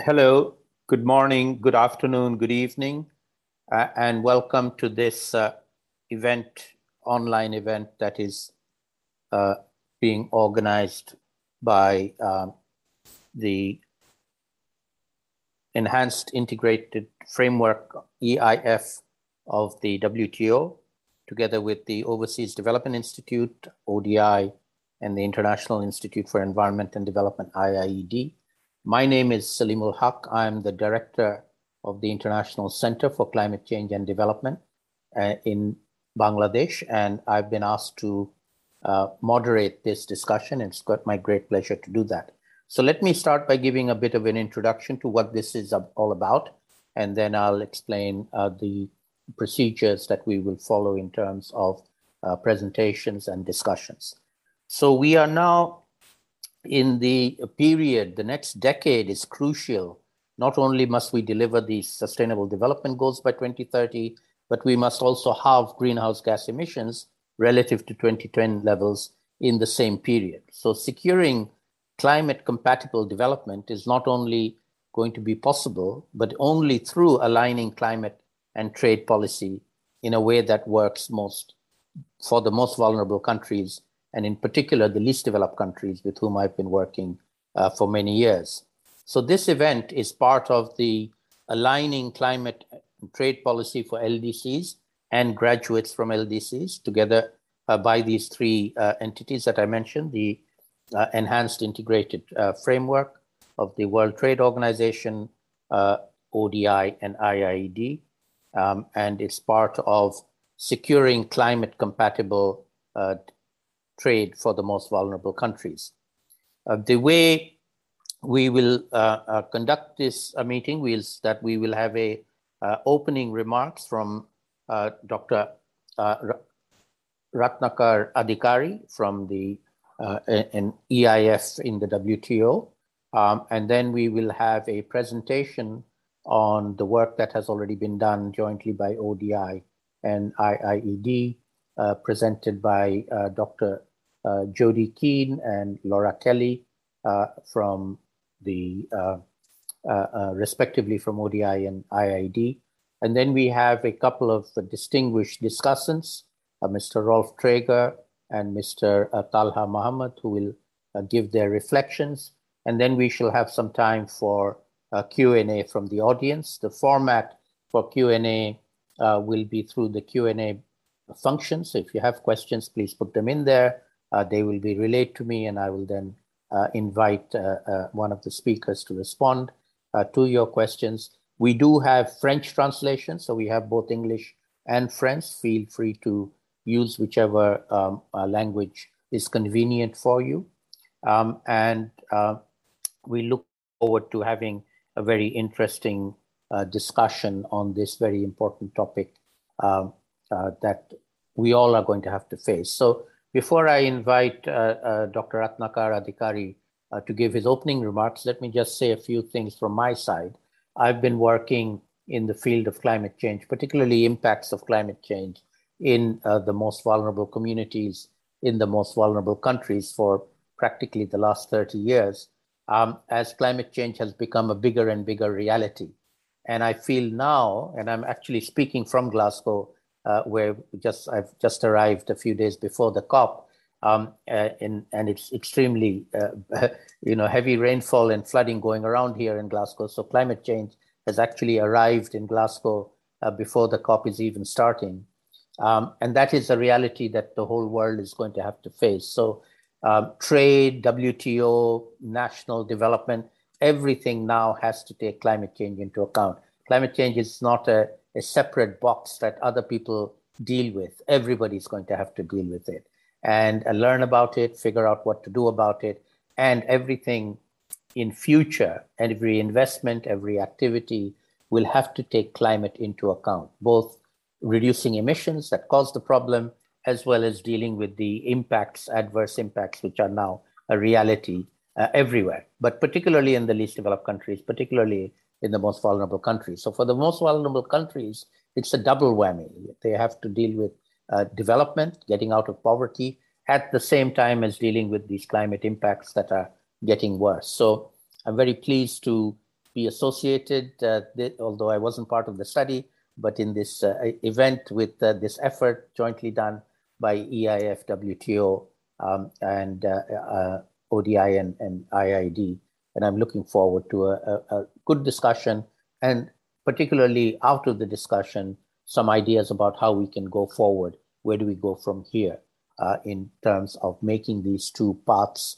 hello, good morning, good afternoon, good evening, uh, and welcome to this uh, event, online event that is uh, being organized by um, the Enhanced Integrated Framework EIF of the WTO, together with the Overseas Development Institute, ODI, and the International Institute for Environment and Development, IIED. My name is Saleemul Huq. I'm the director of the International Center for Climate Change and Development uh, in Bangladesh, and I've been asked to uh, moderate this discussion, it's got my great pleasure to do that. So let me start by giving a bit of an introduction to what this is all about, and then I'll explain uh, the procedures that we will follow in terms of uh, presentations and discussions. So we are now in the period, the next decade is crucial. Not only must we deliver the sustainable development goals by 2030, but we must also halve greenhouse gas emissions relative to 2010 levels in the same period. So securing climate compatible development is not only going to be possible, but only through aligning climate and trade policy in a way that works most for the most vulnerable countries, and in particular, the least developed countries with whom I've been working uh, for many years. So, this event is part of the aligning climate trade policy for LDCs and graduates from LDCs together uh, by these three uh, entities that I mentioned the uh, enhanced integrated uh, framework of the World Trade Organization, uh, ODI, and IIED. Um, and it's part of securing climate compatible trade for the most vulnerable countries. the way we will conduct this meeting is that we will have a opening remarks from Dr. Ratnakar Adhikari from the uh, an EIF in the WTO. Um, and then we will have a presentation on the work that has already been done jointly by ODI and IIED, uh, presented by uh, Dr. Uh, Jodie Keane and Laura Kelly uh, from the, uh, respectively from ODI and IIED. And then we have a couple of distinguished discussants, Mr. Rolf Traeger and Mr. Uh, Talha Muhammad, who will uh, give their reflections. And then we shall have some time for uh, Q&A from the audience. The format for Q&A uh, will be through the Q&A function. So if you have questions, please put them in there. Uh, they will be relayed to me and I will then uh, invite one of the speakers to respond to your questions. We do have French translation, so we have both English and French. Feel free to use whichever um, uh, language is convenient for you. Um, and uh, we look forward to having a very interesting uh, discussion on this very important topic um, uh, that we all are going to have to face. So before I invite uh, uh, Dr. Ratnakar Adhikari to give his opening remarks, let me just say a few things from my side. I've been working in the field of climate change, particularly impacts of climate change in uh, the most vulnerable communities in the most vulnerable countries for practically the last 30 years um, as climate change has become a bigger and bigger reality. And I feel now, and I'm actually speaking from Glasgow, uh, where just I've just arrived a few days before the COP, um, uh, in, and it's extremely, uh, you know, heavy rainfall and flooding going around here in Glasgow. So climate change has actually arrived in Glasgow uh, before the COP is even starting. Um, and that is a reality that the whole world is going to have to face. So, um, trade, WTO, national development, everything now has to take climate change into account. Climate change is not a, a separate box that other people deal with. Everybody's going to have to deal with it and uh, learn about it, figure out what to do about it, and everything in future, every investment, every activity will have to take climate into account, both reducing emissions that cause the problem, as well as dealing with the impacts, adverse impacts, which are now a reality uh, everywhere, but particularly in the least developed countries, particularly in the most vulnerable countries. So, for the most vulnerable countries, it's a double whammy. They have to deal with uh, development, getting out of poverty, at the same time as dealing with these climate impacts that are getting worse. So, I'm very pleased to be associated, uh, although I wasn't part of the study, but in this uh, event with uh, this effort jointly done by EIF, WTO, um, and uh, uh, ODI and, and, IIED. And I'm looking forward to a, a, a, good discussion and particularly of the discussion, some ideas about how we can go forward. Where do we go from here uh, in terms of making these two paths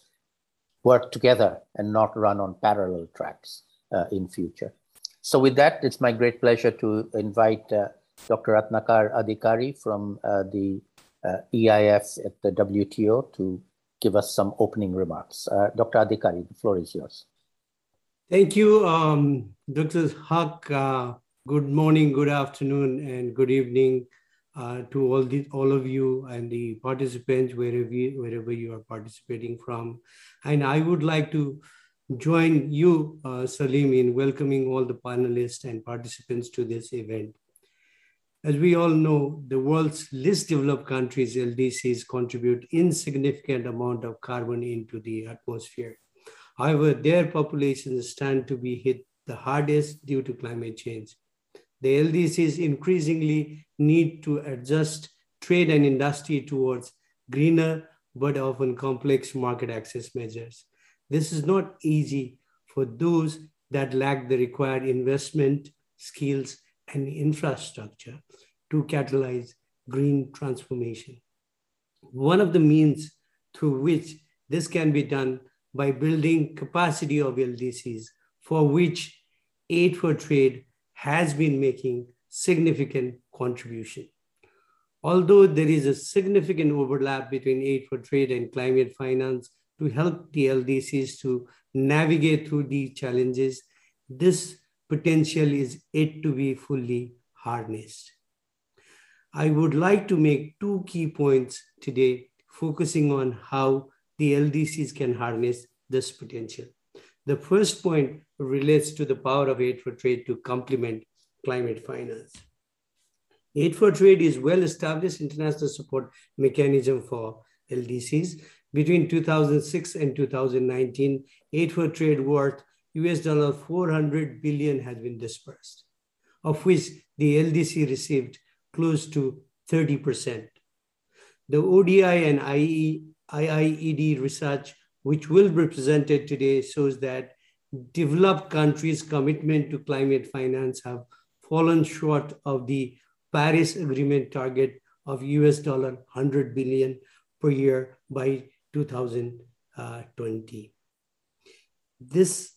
work together and not run on parallel tracks uh, in future? So with that, it's my great pleasure to invite uh, Dr. Ratnakar Adhikari from uh, the uh, EIF at the WTO to give us some opening remarks. Uh, Dr. Adhikari, the floor is yours. Thank you, um, Dr. Huq. Uh, good morning, good afternoon, and good evening uh, to all the, all of you and the participants wherever you, wherever you are participating from. And I would like to join you, uh, Saleem, in welcoming all the panelists and participants to this event. As we all know, the world's least developed countries, LDCs, contribute insignificant amount of carbon into the atmosphere. However, their populations stand to be hit the hardest due to climate change. The LDCs increasingly need to adjust trade and industry towards greener but often complex market access measures. This is not easy for those that lack the required investment, skills, and infrastructure to catalyze green transformation. One of the means through which this can be done by building capacity of LDCs, for which Aid for Trade has been making significant contribution. Although there is a significant overlap between Aid for Trade and climate finance to help the LDCs to navigate through these challenges, this potential is yet to be fully harnessed. I would like to make two key points today, focusing on how the LDCs can harness this potential. The first point relates to the power of aid for trade to complement climate finance. Aid for trade is well-established international support mechanism for LDCs. Between 2006 and 2019, aid for trade worth US dollar 400 billion has been dispersed, of which the LDC received close to 30%. The ODI and IIED research, which will be presented today, shows that developed countries' commitment to climate finance have fallen short of the Paris Agreement target of US dollar 100 billion per year by 2020. Uh, this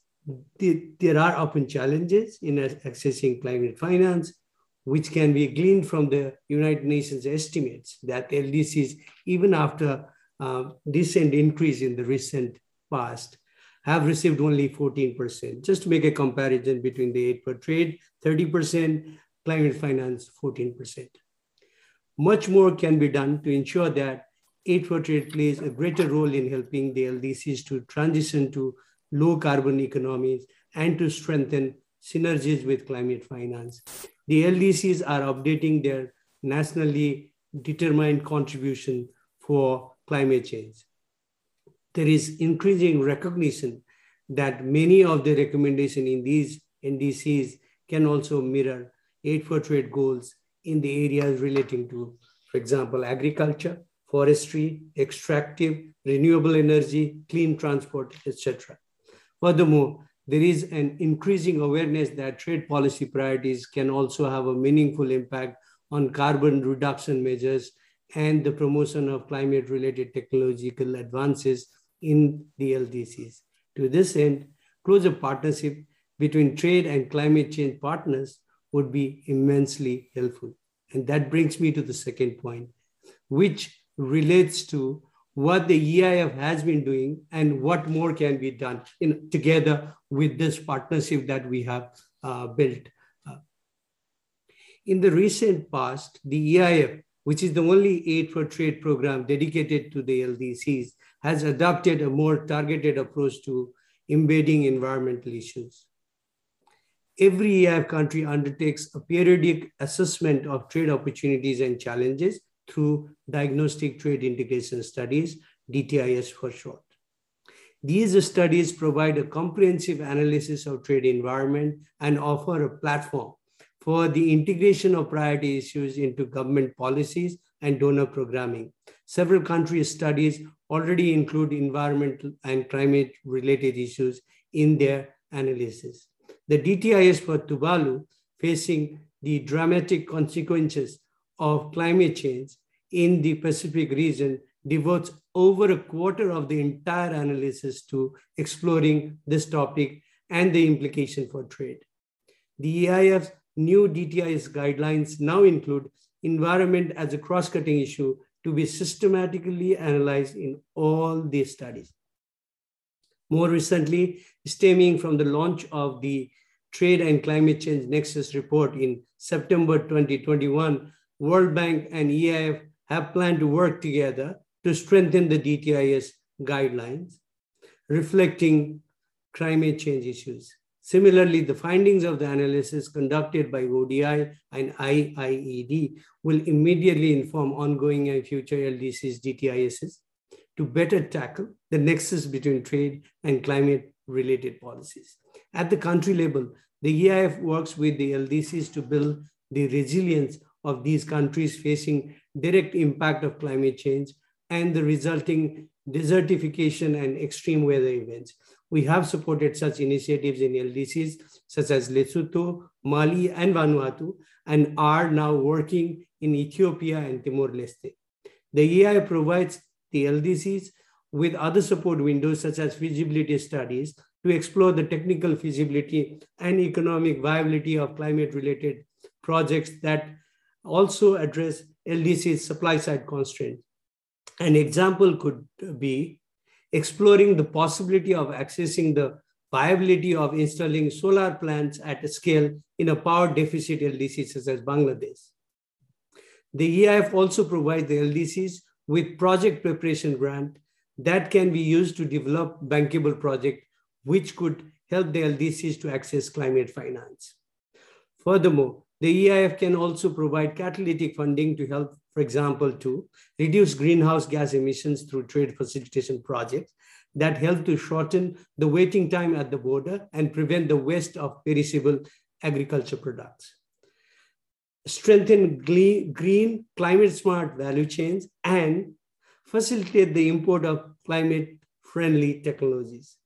there are often challenges in accessing climate finance, which can be gleaned from the United Nations estimates that LDCs, even after uh, recent increase in the recent past, have received only 14%. Just to make a comparison between the aid for trade, 30%, climate finance, 14%. Much more can be done to ensure that aid for trade plays a greater role in helping the LDCs to transition to low carbon economies, and to strengthen synergies with climate finance. The LDCs are updating their nationally determined contribution for climate change. There is increasing recognition that many of the recommendations in these NDCs can also mirror aid for trade goals in the areas relating to, for example, agriculture, forestry, extractive, renewable energy, clean transport, etc. Furthermore, there is an increasing awareness that trade policy priorities can also have a meaningful impact on carbon reduction measures and the promotion of climate related technological advances in the LDCs. To this end, closer partnership between trade and climate change partners would be immensely helpful. And that brings me to the second point, which relates to what the EIF has been doing and what more can be done in, together with this partnership that we have uh, built. Uh, in the recent past, the EIF, which is the only aid for trade program dedicated to the LDCs, has adopted a more targeted approach to embedding environmental issues. Every EIF country undertakes a periodic assessment of trade opportunities and challenges through Diagnostic Trade Integration Studies, DTIS for short. These studies provide a comprehensive analysis of trade environment and offer a platform for the integration of priority issues into government policies and donor programming. Several countries' studies already include environmental and climate related issues in their analysis. The DTIS for Tuvalu, facing the dramatic consequences of climate change in the Pacific region, devotes over a quarter of the entire analysis to exploring this topic and the implication for trade. The EIF's new DTIS guidelines now include environment as a cross-cutting issue to be systematically analyzed in all these studies. More recently, stemming from the launch of the Trade and Climate Change Nexus report in September 2021, World Bank and EIF have planned to work together to strengthen the DTIS guidelines, reflecting climate change issues. Similarly, the findings of the analysis conducted by ODI and IIED will immediately inform ongoing and future LDCs DTISs to better tackle the nexus between trade and climate related policies. At the country level, the EIF works with the LDCs to build the resilience of these countries facing direct impact of climate change and the resulting desertification and extreme weather events. We have supported such initiatives in LDCs such as Lesotho, Mali, and Vanuatu, and are now working in Ethiopia and Timor-Leste. The EI provides the LDCs with other support windows such as feasibility studies to explore the technical feasibility and economic viability of climate-related projects that also address LDC's supply side constraints. An example could be exploring the possibility of accessing the viability of installing solar plants at scale in a power deficit LDC such as Bangladesh. The EIF also provides the LDCs with project preparation grant that can be used to develop bankable project, which could help the LDCs to access climate finance. Furthermore, the EIF can also provide catalytic funding to help, for example, to reduce greenhouse gas emissions through trade facilitation projects that help to shorten the waiting time at the border and prevent the waste of perishable agriculture products. Strengthen green, climate smart value chains and facilitate the import of climate friendly technologies.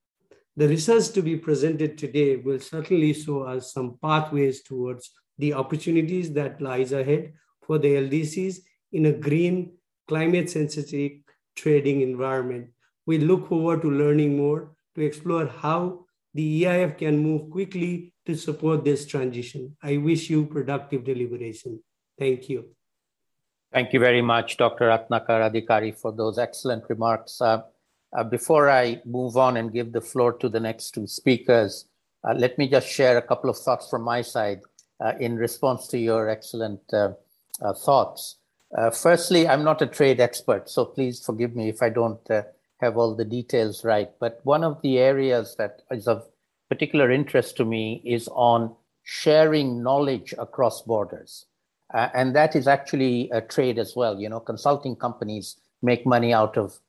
The research to be presented today will certainly show us some pathways towards the opportunities that lies ahead for the LDCs in a green, climate sensitive trading environment. We look forward to learning more to explore how the EIF can move quickly to support this transition. I wish you productive deliberation. Thank you. Thank you very much, Dr. Ratnakar Adhikari, for those excellent remarks. Uh, uh, before I move on and give the floor to the next two speakers, uh, let me just share a couple of thoughts from my side in response to your excellent uh, uh, thoughts. firstly, I'm not a trade expert, so please forgive me if I don't have all the details right. But one of the areas that is of particular interest to me is on sharing knowledge across borders. Uh, and that is actually a trade as well. You know, consulting companies make money out of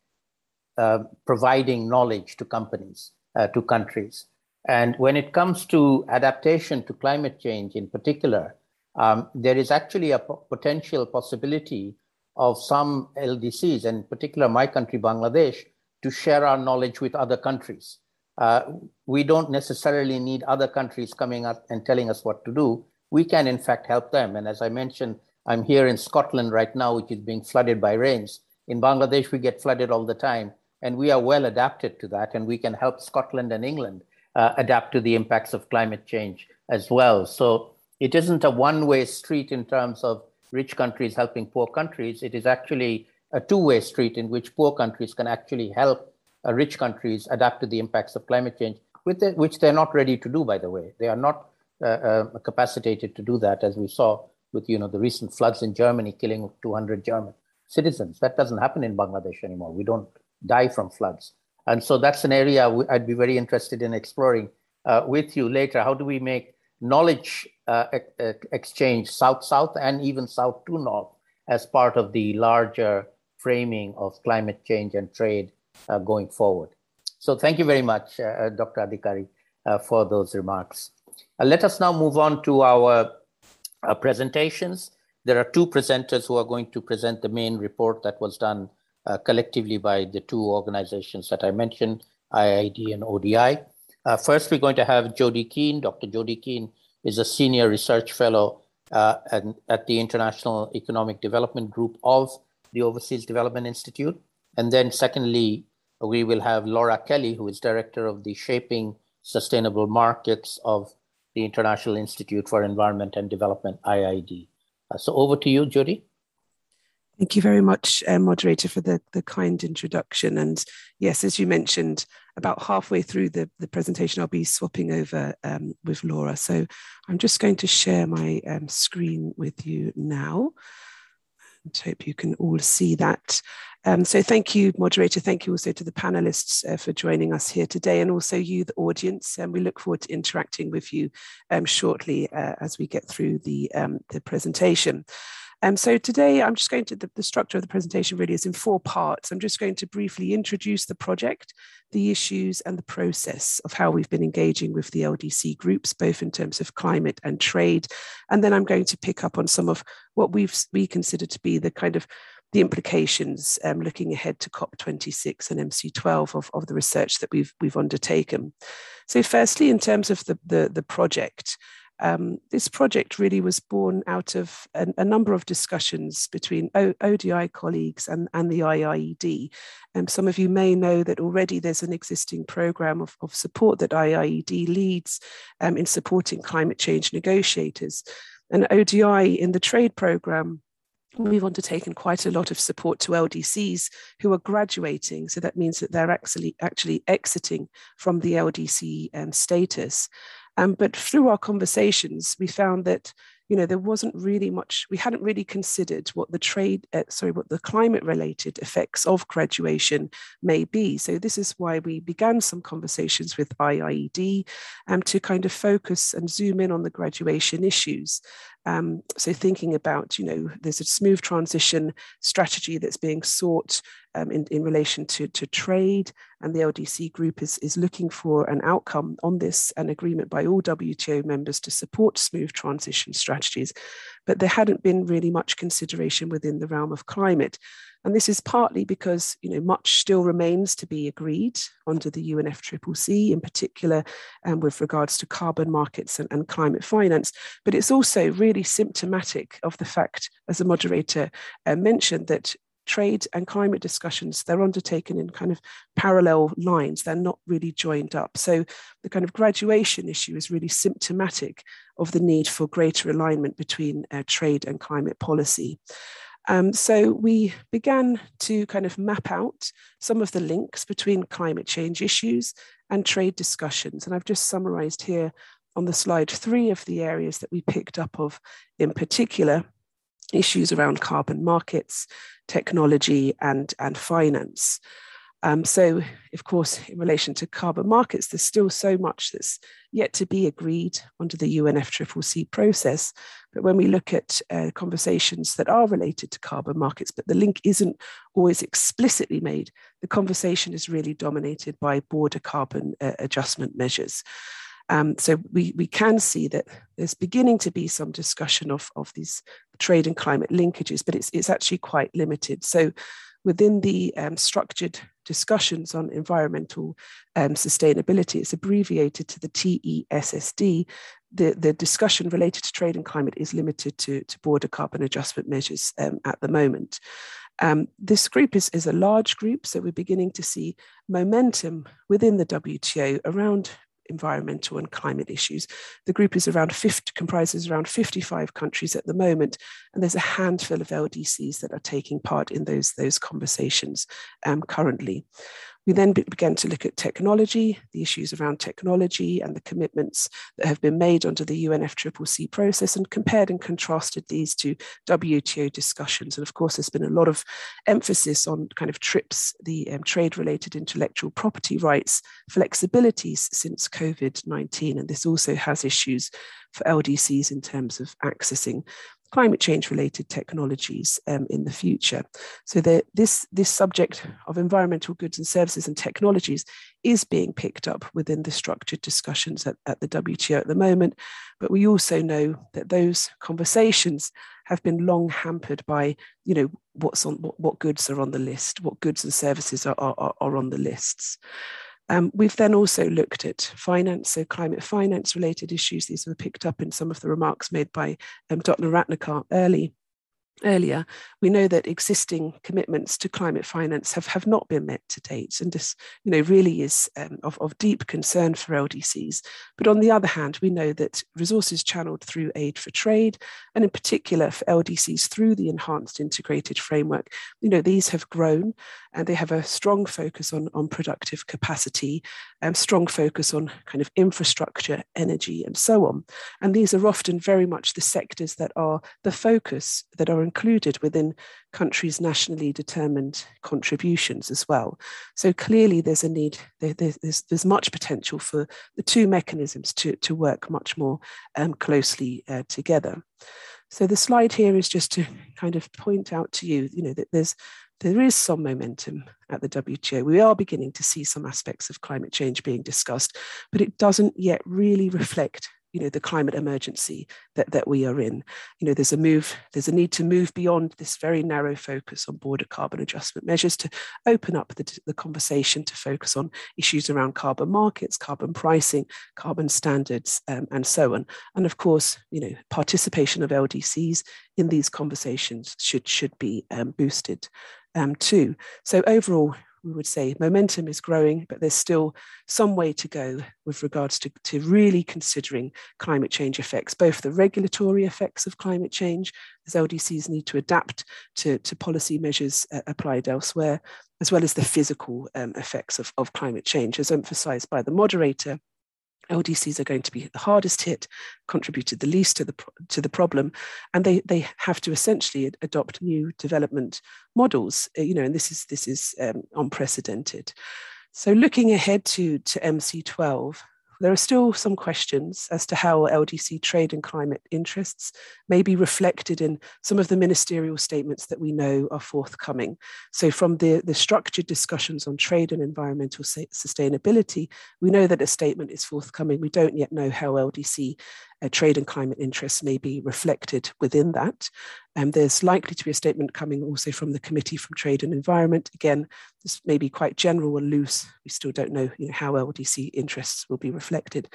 uh, providing knowledge to companies, uh, to countries. And when it comes to adaptation to climate change in particular, um, there is actually a potential possibility of some LDCs, and in particular my country, Bangladesh, to share our knowledge with other countries. Uh, we don't necessarily need other countries coming up and telling us what to do. We can, in fact, help them. And as I mentioned, I'm here in Scotland right now, which is being flooded by rains. In Bangladesh, we get flooded all the time, and we are well adapted to that, and we can help Scotland and England uh, adapt to the impacts of climate change as well. So it isn't a one way street in terms of rich countries helping poor countries. It is actually a two way street in which poor countries can actually help uh, rich countries adapt to the impacts of climate change, the, which they're not ready to do, by the way. They are not uh, uh, capacitated to do that, as we saw with you know the recent floods in Germany killing 200 German citizens. That doesn't happen in Bangladesh anymore. We don't die from floods. And so that's an area I'd be very interested in exploring uh, with you later. How do we make knowledge uh, exchange south-south and even south to north as part of the larger framing of climate change and trade uh, going forward? So thank you very much, uh, Dr. Adhikari, uh, for those remarks. Uh, let us now move on to our uh, presentations. There are two presenters who are going to present the main report that was done uh, collectively by the two organizations that I mentioned, IIED and ODI. Uh, first, we're going to have Jodie Keane. Dr. Jodie Keane is a senior research fellow at, at the International Economic Development Group of the Overseas Development Institute. And then secondly, we will have Laura Kelly, who is director of the Shaping Sustainable Markets of the International Institute for Environment and Development, IIED. Uh, so over to you, Jodie. Thank you very much, uh, moderator, for the, the kind introduction. And yes, as you mentioned, about halfway through the, the presentation, I'll be swapping over um, with Laura. So I'm just going to share my um, screen with you now. I hope you can all see that. Um, so thank you, moderator. Thank you also to the panelists uh, for joining us here today and also you, the audience. And we look forward to interacting with you um, shortly uh, as we get through the, um, the presentation. Um, so today I'm just going to, the, the, structure of the presentation really is in four parts. I'm just going to briefly introduce the project, the issues and the process of how we've been engaging with the LDC groups, both in terms of climate and trade. And then I'm going to pick up on some of what we've we consider to be the kind of the implications um, looking ahead to COP26 and MC12 of, of the research that we've, we've undertaken. So firstly, in terms of the, the, the project, um, this project really was born out of a, number of discussions between o, ODI colleagues and, and the IIED. Um, some of you may know that already there's an existing program of, of support that IIED leads um, in supporting climate change negotiators. And ODI in the trade program we've undertaken quite a lot of support to LDCs who are graduating. So that means that they're actually actually exiting from the LDC um, status. Um, but through our conversations, we found that you know there wasn't really much we hadn't really considered what the trade uh, sorry what the climate related effects of graduation may be. So this is why we began some conversations with IIED um, to kind of focus and zoom in on the graduation issues um, so thinking about, you know, there's a smooth transition strategy that's being sought um, in, in relation to, to trade, and the LDC group is, is looking for an outcome on this, an agreement by all WTO members to support smooth transition strategies. But there hadn't been really much consideration within the realm of climate. And this is partly because you know much still remains to be agreed under the UNFCCC, in particular um, with regards to carbon markets and, and climate finance. But it's also really symptomatic of the fact, as the moderator uh, mentioned, that trade and climate discussions they're undertaken in kind of parallel lines. They're not really joined up. So the kind of graduation issue is really symptomatic of the need for greater alignment between uh, trade and climate policy um, so we began to kind of map out some of the links between climate change issues and trade discussions. And I've just summarized here on the slide three of the areas that we picked up of in particular issues around carbon markets, technology, and, and finance. Um, so, of course, in relation to carbon markets, there's still so much that's yet to be agreed under the UNFCCC process. But when we look at uh, conversations that are related to carbon markets, but the link isn't always explicitly made, the conversation is really dominated by border carbon uh, adjustment measures. Um, so we, we can see that there's beginning to be some discussion of, of these trade and climate linkages, but it's, it's actually quite limited. So within the um, structured discussions on environmental um, sustainability, it's abbreviated to the TESSD. The, the discussion related to trade and climate is limited to, to border carbon adjustment measures um, at the moment. Um, this group is, is a large group, so we're beginning to see momentum within the WTO around environmental and climate issues. The group is around 50, comprises around 55 countries at the moment, and there's a handful of LDCs that are taking part in those, those conversations um, currently. We then began to look at technology, the issues around technology and the commitments that have been made under the UNFCCC process and compared and contrasted these to WTO discussions. And of course, there's been a lot of emphasis on kind of TRIPS, the um, trade related intellectual property rights flexibilities since COVID 19. And this also has issues for LDCs in terms of accessing climate change related technologies um, in the future. So this, this subject of environmental goods and services and technologies is being picked up within the structured discussions at, at the WTO at the moment. But we also know that those conversations have been long hampered by, you know, what's on what, what goods are on the list, what goods and services are, are, are on the lists. Um, we've then also looked at finance, so climate finance related issues. These were picked up in some of the remarks made by um, Dr. Ratnakar early earlier, we know that existing commitments to climate finance have, have not been met to date. And this, you know, really is um, of, of deep concern for LDCs. But on the other hand, we know that resources channeled through aid for trade, and in particular for LDCs through the enhanced integrated framework, you know, these have grown and they have a strong focus on, on productive capacity, and strong focus on kind of infrastructure, energy, and so on. And these are often very much the sectors that are the focus that are included within countries' nationally determined contributions as well. So clearly, there's a need, there, there's, there's much potential for the two mechanisms to, to work much more um, closely uh, together. So the slide here is just to kind of point out to you, you know, that there's there is some momentum at the WTO. We are beginning to see some aspects of climate change being discussed, but it doesn't yet really reflect you know the climate emergency that, that we are in. You know there's a move there's a need to move beyond this very narrow focus on border carbon adjustment measures to open up the, the conversation to focus on issues around carbon markets carbon pricing carbon standards um, and so on. And of course you know participation of ldcs in these conversations should should be um, boosted um, too. So overall we would say momentum is growing, but there's still some way to go with regards to, to really considering climate change effects, both the regulatory effects of climate change, as LDCs need to adapt to, to policy measures uh, applied elsewhere, as well as the physical um, effects of, of climate change, as emphasized by the moderator. LDCs are going to be the hardest hit, contributed the least to the to the problem, and they they have to essentially adopt new development models. Uh, you know, and this is this is um, unprecedented. So looking ahead to to MC12, there are still some questions as to how LDC trade and climate interests may be reflected in some of the ministerial statements that we know are forthcoming. So, from the, the structured discussions on trade and environmental sustainability, we know that a statement is forthcoming. We don't yet know how LDC uh, trade and climate interests may be reflected within that. Um, there's likely to be a statement coming also from the Committee from Trade and Environment. Again, this may be quite general and loose. We still don't know, you know how LDC interests will be reflected.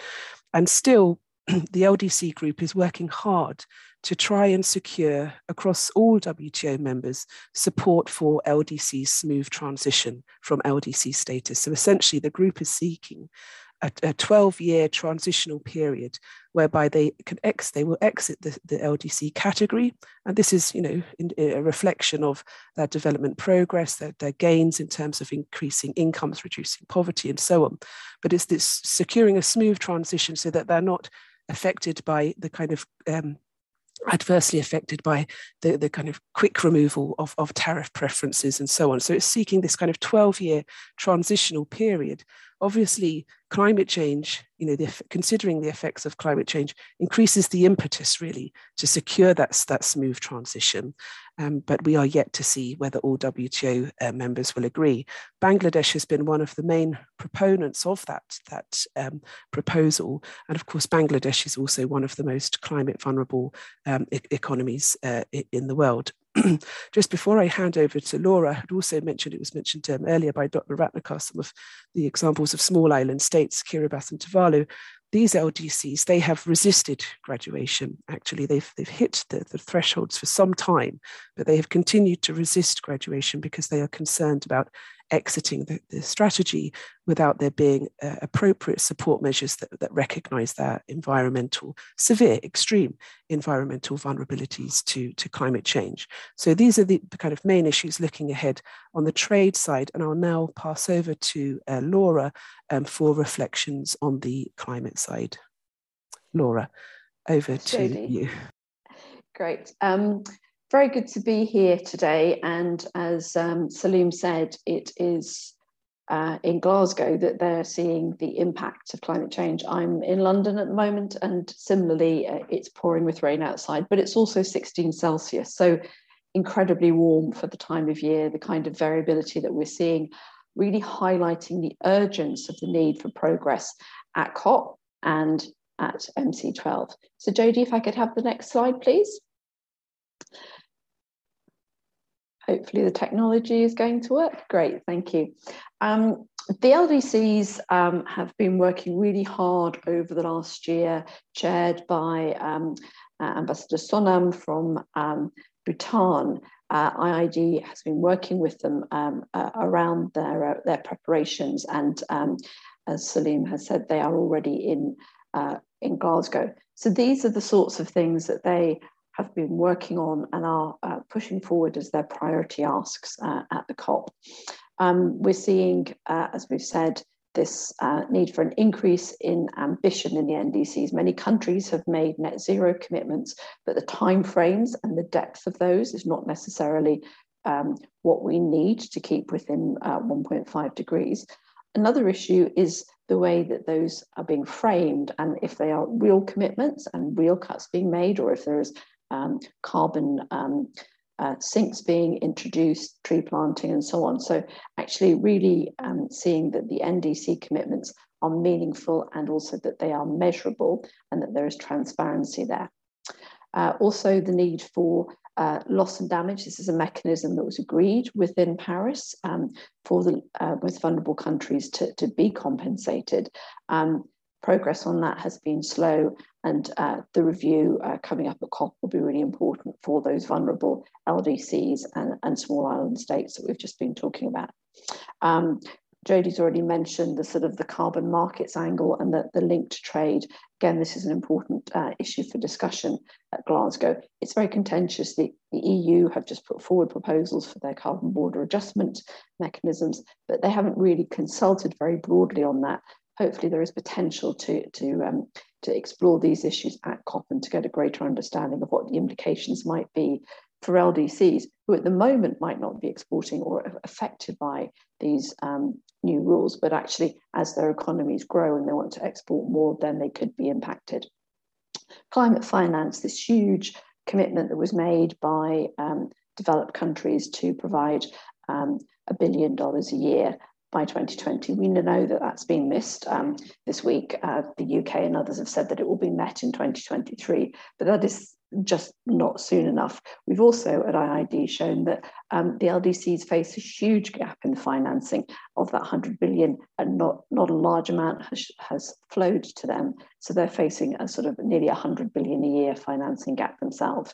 And still, the LDC group is working hard to try and secure across all WTO members support for LDC's smooth transition from LDC status. So essentially, the group is seeking a, 12 year transitional period whereby they can ex they will exit the, the LDC category and this is you know in, in a reflection of their development progress their, their gains in terms of increasing incomes reducing poverty and so on but it's this securing a smooth transition so that they're not affected by the kind of um, adversely affected by the, the kind of quick removal of, of tariff preferences and so on. So it's seeking this kind of 12 year transitional period. Obviously, climate change, you know, the, considering the effects of climate change increases the impetus really to secure that, that smooth transition. Um, but we are yet to see whether all WTO uh, members will agree. Bangladesh has been one of the main proponents of that, that um, proposal. And of course, Bangladesh is also one of the most climate vulnerable um, e- economies uh, in the world. just before I hand over to Laura, I had also mentioned, it was mentioned um, earlier by Dr. Ratnakar, some of the examples of small island states, Kiribati and Tuvalu. These LDCs, they have resisted graduation. Actually, they've, they've hit the, the thresholds for some time, but they have continued to resist graduation because they are concerned about exiting the, the strategy without there being uh, appropriate support measures that, that recognize their environmental, severe, extreme environmental vulnerabilities to, to climate change. So these are the, the kind of main issues looking ahead on the trade side. And I'll now pass over to uh, Laura um, for reflections on the climate side. Laura, over to you. Great. Um, very good to be here today. And as um, Saleem said, it is uh, in Glasgow that they're seeing the impact of climate change. I'm in London at the moment, and similarly, uh, it's pouring with rain outside, but it's also 16 Celsius. So incredibly warm for the time of year, the kind of variability that we're seeing, really highlighting the urgency of the need for progress at COP and at MC12. So Jodie, if I could have the next slide, please. Hopefully the technology is going to work. Great, thank you. Um, the LDCs um, have been working really hard over the last year, chaired by um, uh, Ambassador Sonam from um, Bhutan. Uh, IIED has been working with them uh, around their, uh, their preparations, and um, as Saleem has said, they are already in, uh, in Glasgow. So these are the sorts of things that they have been working on and are uh, pushing forward as their priority asks uh, at the COP. Um, we're seeing, uh, as we've said, this uh, need for an increase in ambition in the NDCs. Many countries have made net zero commitments, but the timeframes and the depth of those is not necessarily um, what we need to keep within uh, 1.5 degrees. Another issue is the way that those are being framed and if they are real commitments and real cuts being made, or if there is um, carbon um, uh, sinks being introduced, tree planting, and so on. So, actually, really um, seeing that the NDC commitments are meaningful and also that they are measurable and that there is transparency there. Uh, also, the need for uh, loss and damage. This is a mechanism that was agreed within Paris um, for the uh, most vulnerable countries to, to be compensated. Um, progress on that has been slow, and uh, the review uh, coming up at COP will be really important for those vulnerable LDCs and, and small island states that we've just been talking about. Um, Jodie's already mentioned the sort of the carbon markets angle and the, the link to trade. Again, this is an important uh, issue for discussion at Glasgow. It's very contentious. The, the EU have just put forward proposals for their carbon border adjustment mechanisms, but they haven't really consulted very broadly on that hopefully there is potential to, to, um, to explore these issues at COP and to get a greater understanding of what the implications might be for LDCs, who at the moment might not be exporting or affected by these um, new rules, but actually as their economies grow and they want to export more, then they could be impacted. Climate finance, this huge commitment that was made by um, developed countries to provide um, a billion dollars a year by 2020. We know that that's been missed um, this week. Uh, the UK and others have said that it will be met in 2023, but that is just not soon enough. We've also at IIED shown that um, the LDCs face a huge gap in the financing of that 100 billion, and not, not a large amount has, has flowed to them. So they're facing a sort of nearly 100 billion a year financing gap themselves.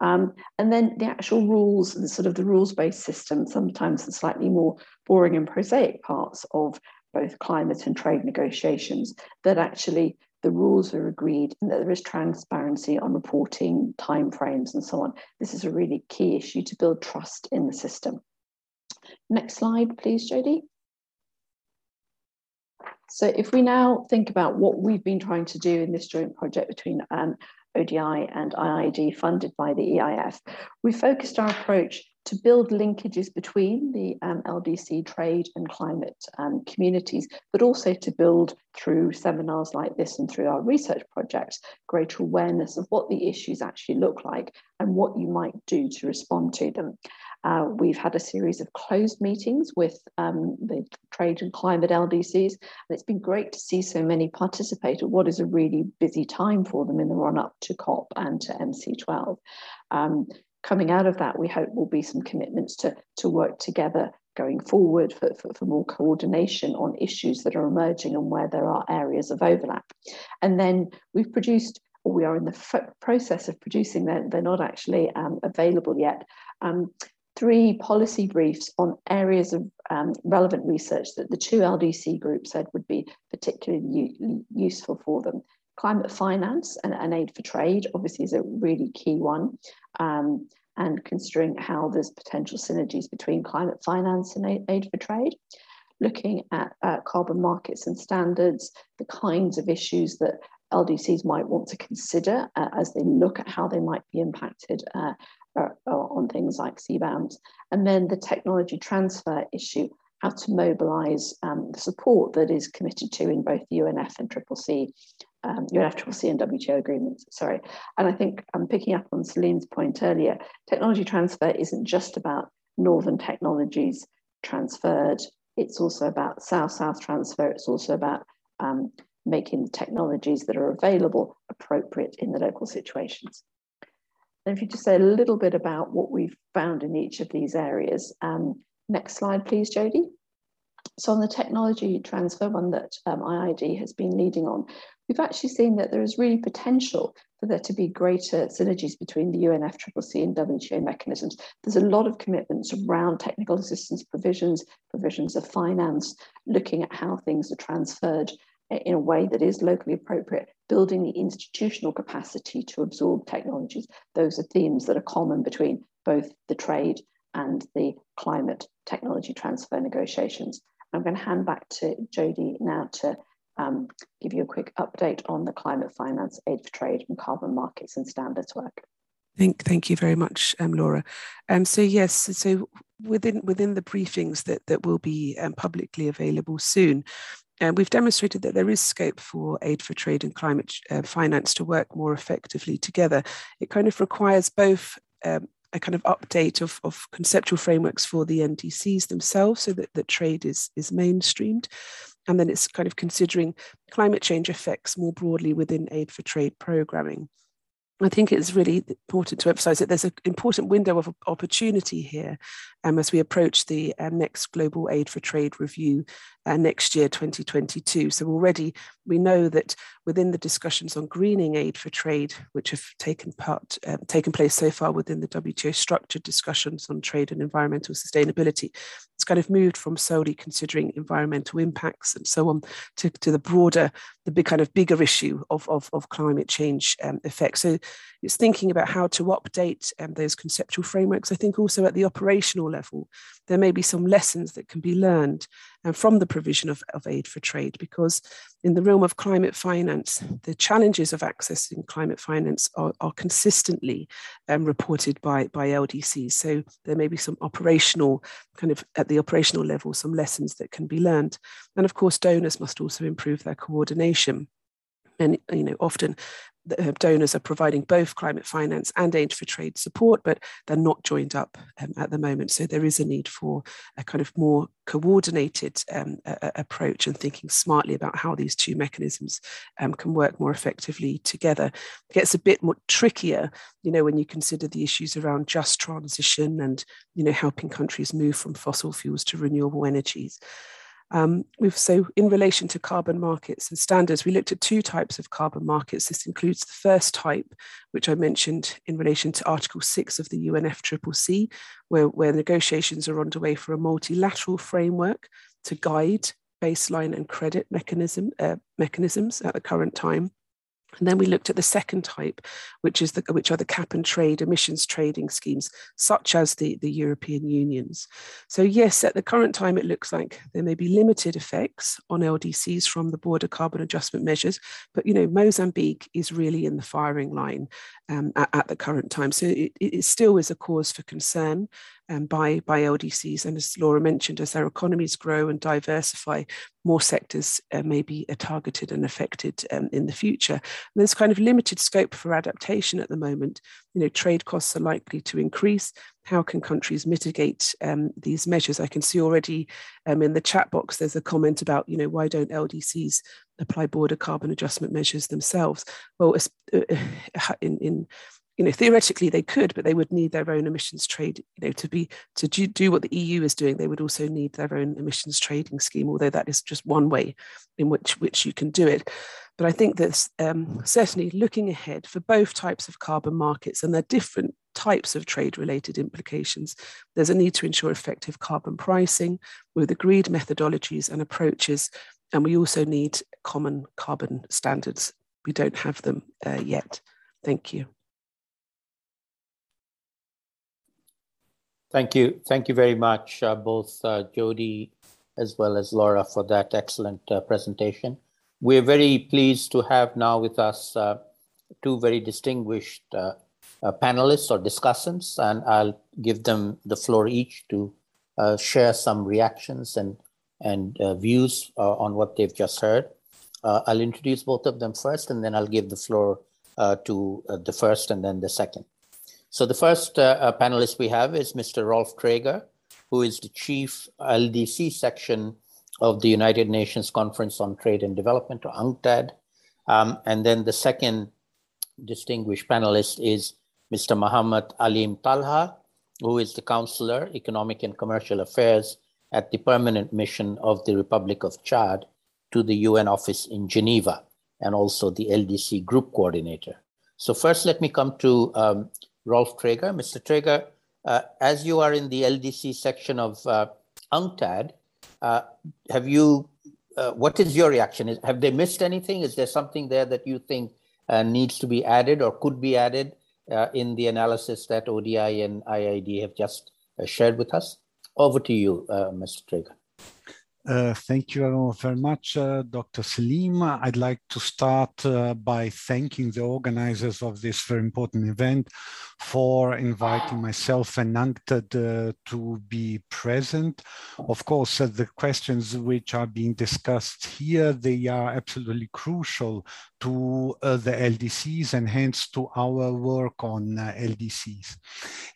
Um, and then the actual rules, the sort of the rules-based system, sometimes the slightly more boring and prosaic parts of both climate and trade negotiations, that actually the rules are agreed and that there is transparency on reporting, timeframes, and so on. This is a really key issue to build trust in the system. Next slide, please, Jodie. So if we now think about what we've been trying to do in this joint project between um, ODI and IIED funded by the EIF, we focused our approach to build linkages between the um, LDC trade and climate um, communities, but also to build through seminars like this and through our research projects, greater awareness of what the issues actually look like and what you might do to respond to them. Uh, we've had a series of closed meetings with um, the trade and climate LDCs, and it's been great to see so many participate at what is a really busy time for them in the run up to COP and to MC12. Um, coming out of that, we hope will be some commitments to, to work together going forward for, for, for, more coordination on issues that are emerging and where there are areas of overlap. And then we've produced, or we are in the process of producing, they're, they're not actually um, available yet, um, three policy briefs on areas of um, relevant research that the two LDC groups said would be particularly useful for them climate finance and, and, aid for trade obviously is a really key one. Um, and considering how there's potential synergies between climate finance and aid, aid for trade. Looking at uh, carbon markets and standards, the kinds of issues that LDCs might want to consider uh, as they look at how they might be impacted uh, uh on things like CBAMs. And then the technology transfer issue how to mobilise um, the support that is committed to in both UNF and Triple C, um, UNF Triple C and WTO agreements. Sorry, and I think I'm picking up on Saleem's point earlier. Technology transfer isn't just about northern technologies transferred. It's also about south-south transfer. It's also about um, making the technologies that are available appropriate in the local situations. And if you just say a little bit about what we've found in each of these areas. Um, next slide, please, Jodie. So on the technology transfer one that um, IIED has been leading on, we've actually seen that there is really potential for there to be greater synergies between the UNFCCC and WTO mechanisms. There's a lot of commitments around technical assistance provisions, provisions of finance, looking at how things are transferred in a way that is locally appropriate, building the institutional capacity to absorb technologies. Those are themes that are common between both the trade and the climate technology transfer negotiations. I'm going to hand back to Jodie now to um, give you a quick update on the climate finance, aid for trade, and carbon markets and standards work. Thank, thank you very much, um, Laura. Um, so yes, so within within the briefings that that will be um, publicly available soon, and we've demonstrated that there is scope for aid for trade and climate uh, finance to work more effectively together. It kind of requires both um, a kind of update of, of conceptual frameworks for the NDCs themselves so that, that trade is, is mainstreamed. And then it's kind of considering climate change effects more broadly within aid for trade programming. I think it's really important to emphasize that there's an important window of opportunity here um, as we approach the um, next Global Aid for Trade review uh, next year, 2022. So already we know that within the discussions on greening aid for trade, which have taken part um, taken place so far within the WTO structured discussions on trade and environmental sustainability, it's kind of moved from solely considering environmental impacts and so on to, to the broader, the big kind of bigger issue of, of, of climate change um, effects. So it's thinking about how to update um, those conceptual frameworks. I think also at the operational level, there may be some lessons that can be learned um, from the provision of, of aid for trade, because in the realm of climate finance, the challenges of accessing climate finance are, are consistently um, reported by, by LDCs. So there may be some operational, kind of at the operational level, some lessons that can be learned. And of course, donors must also improve their coordination and you know often uh, donors are providing both climate finance and aid for trade support, but they're not joined up um, at the moment. So there is a need for a kind of more coordinated um, a, approach and thinking smartly about how these two mechanisms um, can work more effectively together. It gets a bit more trickier, you know, when you consider the issues around just transition and, you know, helping countries move from fossil fuels to renewable energies. Um, so in relation to carbon markets and standards, we looked at two types of carbon markets. This includes the first type, which I mentioned in relation to Article 6 of the UNFCCC, where, where negotiations are underway for a multilateral framework to guide baseline and credit mechanism, uh, mechanisms at the current time. And then we looked at the second type, which is the which are the cap and trade emissions trading schemes, such as the, the European Union's. So yes, at the current time, it looks like there may be limited effects on LDCs from the border carbon adjustment measures, but you know Mozambique is really in the firing line um, at, at, the current time. So it, it still is a cause for concern um, by, by LDCs. And as Laura mentioned, as their economies grow and diversify, more sectors uh, may be uh, targeted and affected um, in the future. And there's kind of limited scope for adaptation at the moment. You know, trade costs are likely to increase. How can countries mitigate um, these measures? I can see already um, in the chat box there's a comment about, you know, why don't LDCs apply border carbon adjustment measures themselves? Well, uh, in, in you know theoretically they could but they would need their own emissions trade you know to be to do, do what the eu is doing they would also need their own emissions trading scheme although that is just one way in which which you can do it. But i think that um, certainly looking ahead for both types of carbon markets and their different types of trade related implications there's a need to ensure effective carbon pricing with agreed methodologies and approaches and we also need common carbon standards. We don't have them uh, yet. Thank you Thank you. Thank you very much, uh, both uh, Jodie as well as Laura, for that excellent uh, presentation. We're very pleased to have now with us uh, two very distinguished uh, uh, panelists or discussants, and I'll give them the floor each to share some reactions and, and views on what they've just heard. I'll introduce both of them first, and then I'll give the floor to the first and then the second. So the first panelist we have is Mr. Rolf Traeger, who is the chief LDC section of the United Nations Conference on Trade and Development, or UNCTAD. Um, and then the second distinguished panelist is Mr. Muhammad Alim Talha, who is the Counselor, Economic and Commercial Affairs at the Permanent Mission of the Republic of Chad to the UN office in Geneva, and also the LDC Group Coordinator. So first, let me come to um, Rolf Traeger. Mr. Traeger, uh, as you are in the LDC section of uh, UNCTAD, uh, have you, uh, what is your reaction? Is, have they missed anything? Is there something there that you think uh, needs to be added or could be added uh, in the analysis that ODI and IIED have just shared with us. Over to you, Mr. Traeger. Uh, thank you very much, uh, Dr. Saleem. I'd like to start uh, by thanking the organizers of this very important event for inviting myself and UNCTAD to be present. Of course, the questions which are being discussed here, they are absolutely crucial to uh, the LDCs and hence to our work on uh, LDCs.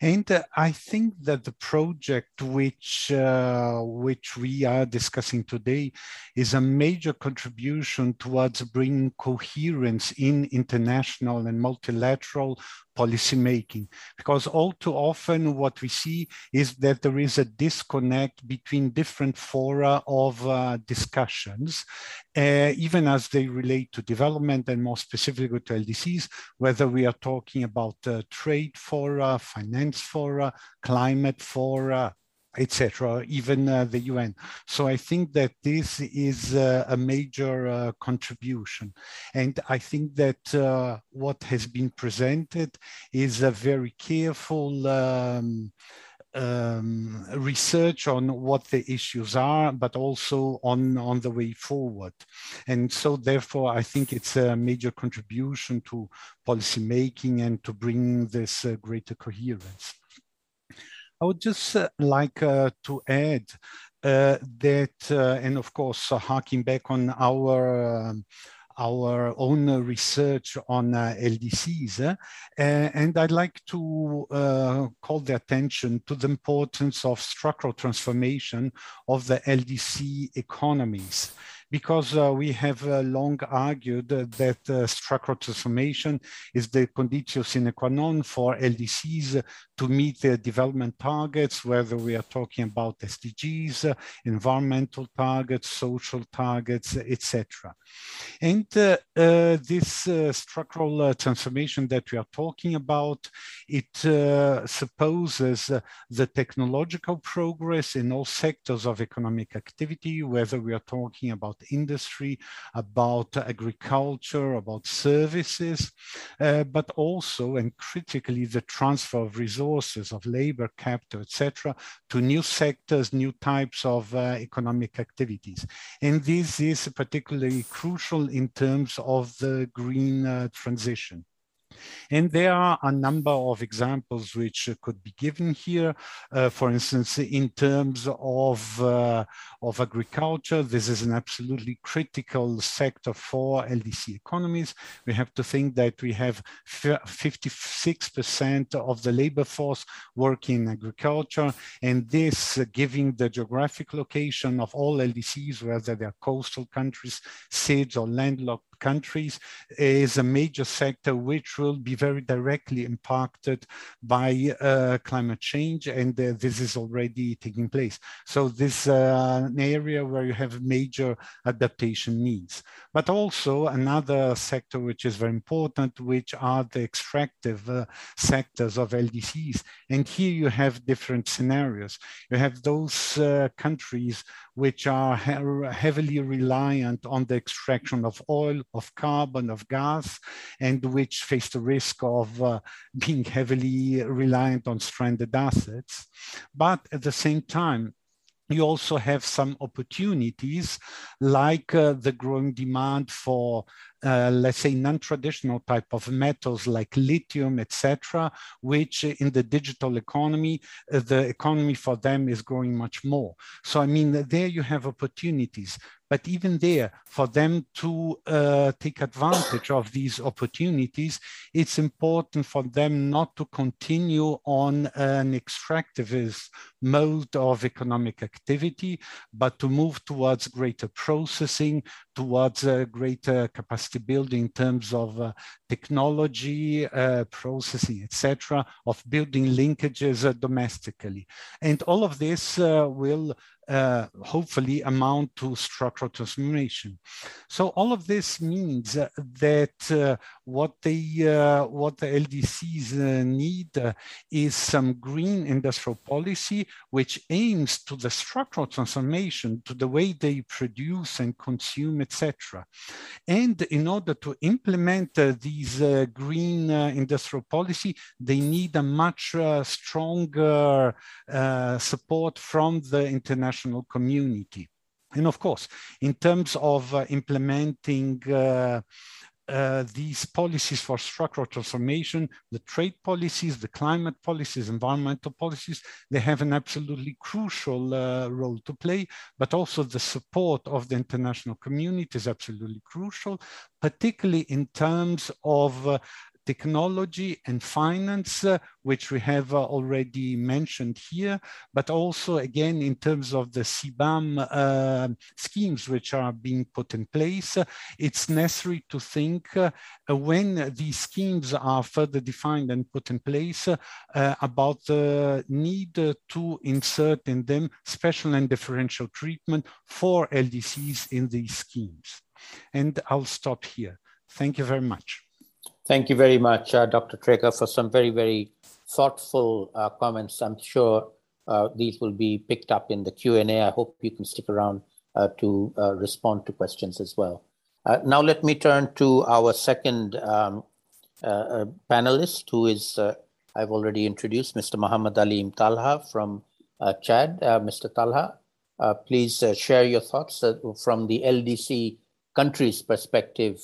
And uh, I think that the project which, uh, which we are discussing today is a major contribution towards bringing coherence in international and multilateral policymaking because all too often what we see is that there is a disconnect between different fora of uh, discussions uh, even as they relate to development and more specifically to LDCs whether we are talking about uh, trade fora finance fora climate fora etc., even uh, the UN. So I think that this is uh, a major uh, contribution. And I think that uh, what has been presented is a very careful um, um, research on what the issues are, but also on, on the way forward. And so therefore, I think it's a major contribution to policymaking and to bring this uh, greater coherence. I would just uh, like uh, to add uh, that, and of course, harking back on our um, our own research on uh, LDCs. Uh, and I'd like to uh, call the attention to the importance of structural transformation of the LDC economies because uh, we have uh, long argued that uh, structural transformation is the conditio sine qua non for LDCs to meet their development targets, whether we are talking about SDGs, environmental targets, social targets, etc. And uh, uh, this uh, structural transformation that we are talking about, it supposes the technological progress in all sectors of economic activity, whether we are talking about industry, about agriculture, about services, but also and critically the transfer of resources resources of labor, capital, etc., to new sectors, new types of uh, economic activities. And this is particularly crucial in terms of the green uh, transition. And there are a number of examples which could be given here. Uh, for instance, in terms of, uh, of agriculture, this is an absolutely critical sector for LDC economies. We have to think that we have 56% of the labor force working in agriculture, and this, uh, giving the geographic location of all LDCs, whether they're coastal countries, SIDS, or landlocked countries is a major sector which will be very directly impacted by uh, climate change and uh, this is already taking place. So this is uh, an area where you have major adaptation needs. But also another sector which is very important, which are the extractive uh, sectors of LDCs. And here you have different scenarios. You have those uh, countries which are he heavily reliant on the extraction of oil, of carbon, of gas, and which face the risk of uh, being heavily reliant on stranded assets. But at the same time, you also have some opportunities like uh, the growing demand for uh, let's say, non-traditional type of metals like lithium, etc., which in the digital economy, uh, the economy for them is growing much more. So, I mean, there you have opportunities. But even there, for them to uh, take advantage of these opportunities, it's important for them not to continue on an extractivist mode of economic activity, but to move towards greater processing, towards a greater capacity building in terms of uh, technology, uh, processing, etc., of building linkages uh, domestically. And all of this uh, will uh, hopefully amount to structural transformation. So all of this means that uh, what they uh, what the LDCs uh, need uh, is some green industrial policy which aims to the structural transformation to the way they produce and consume, etc. And in order to implement these green industrial policy, they need a much stronger support from the international international community. And of course, in terms of uh, implementing uh, uh, these policies for structural transformation, the trade policies, the climate policies, environmental policies, they have an absolutely crucial uh, role to play, but also the support of the international community is absolutely crucial, particularly in terms of uh, technology and finance, uh, which we have uh, already mentioned here, but also again in terms of the CBAM uh, schemes which are being put in place, it's necessary to think uh, when these schemes are further defined and put in place uh, about the need to insert in them special and differential treatment for LDCs in these schemes. And I'll stop here. Thank you very much. Thank you very much, uh, Dr. Traeger, for some very, very thoughtful uh, comments. I'm sure uh, these will be picked up in the Q&A. I hope you can stick around uh, to uh, respond to questions as well. Uh, now let me turn to our second um, panelist, who is, I've already introduced, Mr. Muhammad Ali Talha from Chad. Mr. Talha, please share your thoughts from the LDC country's perspective.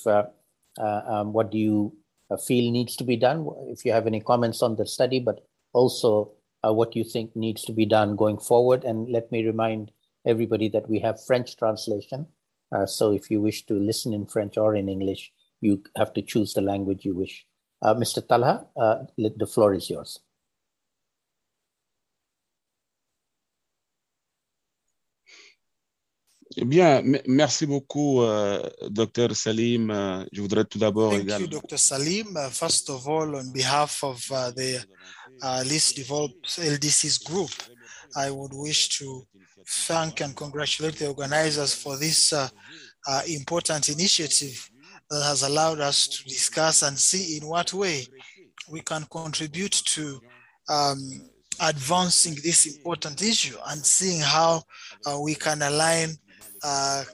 Um, what do you feel needs to be done, if you have any comments on the study, but also uh, what you think needs to be done going forward. And let me remind everybody that we have French translation. Uh, so if you wish to listen in French or in English, you have to choose the language you wish. Uh, Mr. Talha, uh, the floor is yours. Bien, merci beaucoup, uh, Dr. Saleem. Uh, je voudrais tout d'abord Thank you, Dr. Saleem. Uh, first of all, on behalf of uh, the uh, least developed LDCs group, I would wish to thank and congratulate the organizers for this uh, important initiative that has allowed us to discuss and see in what way we can contribute to um, advancing this important issue and seeing how we can align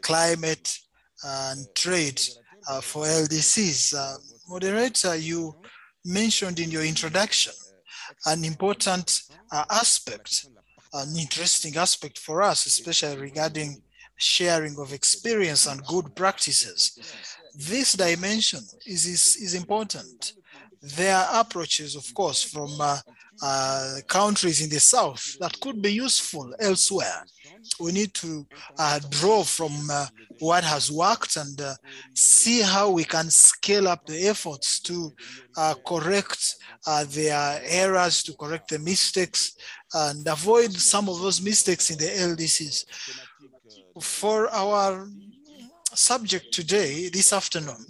climate and trade uh, for LDCs. Uh, moderator, you mentioned in your introduction an important aspect, an interesting aspect for us, especially regarding sharing of experience and good practices. This dimension is, is, is important. There are approaches, of course, from uh, uh, countries in the South that could be useful elsewhere we need to uh, draw from uh, what has worked and uh, see how we can scale up the efforts to uh, correct uh, their errors, to correct the mistakes, and avoid some of those mistakes in the LDCs. For our subject today, this afternoon,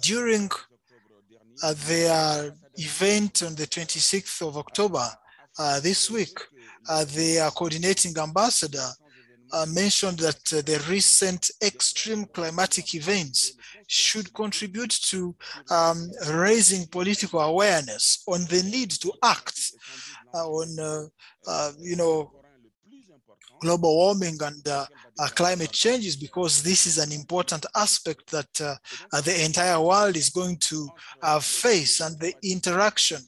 during uh, their event on the 26th of October this week, uh, the coordinating ambassador uh, mentioned that uh, the recent extreme climatic events should contribute to um, raising political awareness on the need to act uh, on, uh, uh, you know, global warming and climate changes because this is an important aspect that the entire world is going to face and the interaction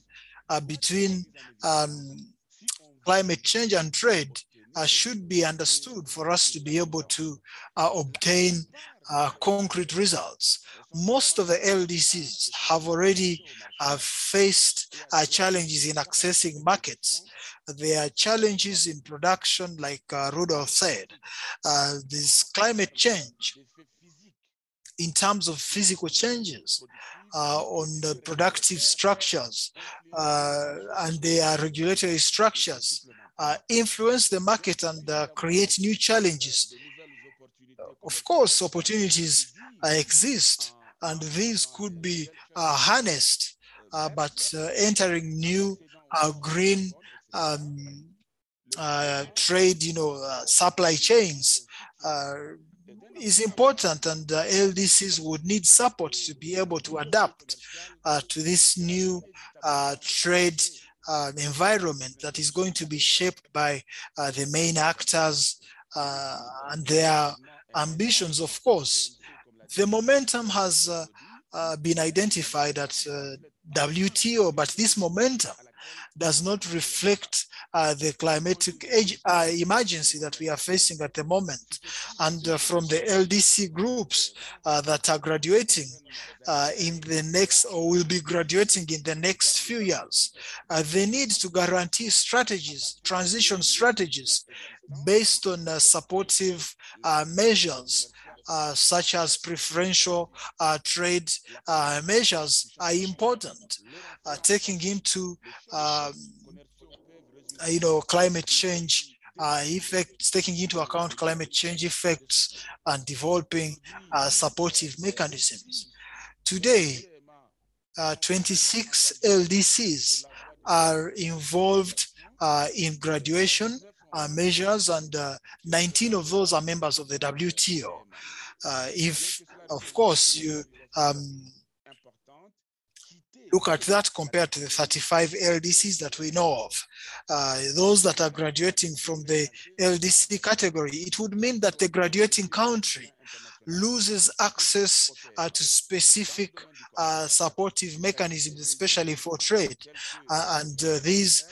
between um, climate change and trade uh, should be understood for us to be able to uh, obtain uh, concrete results. Most of the LDCs have already uh, faced uh, challenges in accessing markets. There are challenges in production, like uh, Rudolph said. This climate change in terms of physical changes on the productive structures uh, and their regulatory structures uh, influence the market and uh, create new challenges. Of course, opportunities uh, exist and these could be uh, harnessed, but entering new green um, trade, you know, supply chains is important and uh, LDCs would need support to be able to adapt uh, to this new uh, trade uh, environment that is going to be shaped by uh, the main actors uh, and their ambitions, of course. The momentum has been identified at WTO, but this momentum does not reflect uh, the climatic age, uh, emergency that we are facing at the moment. And uh, from the LDC groups uh, that are graduating uh, in the next or will be graduating in the next few years, uh, they need to guarantee strategies, transition strategies based on supportive measures such as preferential uh, trade uh, measures are important, uh, taking into um, uh, you know climate change uh, effects, taking into account climate change effects and developing supportive mechanisms. Today, 26 LDCs are involved in graduation uh, measures, and uh, 19 of those are members of the WTO. Uh, if, of course, you um, look at that compared to the 35 LDCs that we know of, uh, those that are graduating from the LDC category, it would mean that the graduating country loses access uh, to specific uh, supportive mechanisms, especially for trade. Uh, and uh, these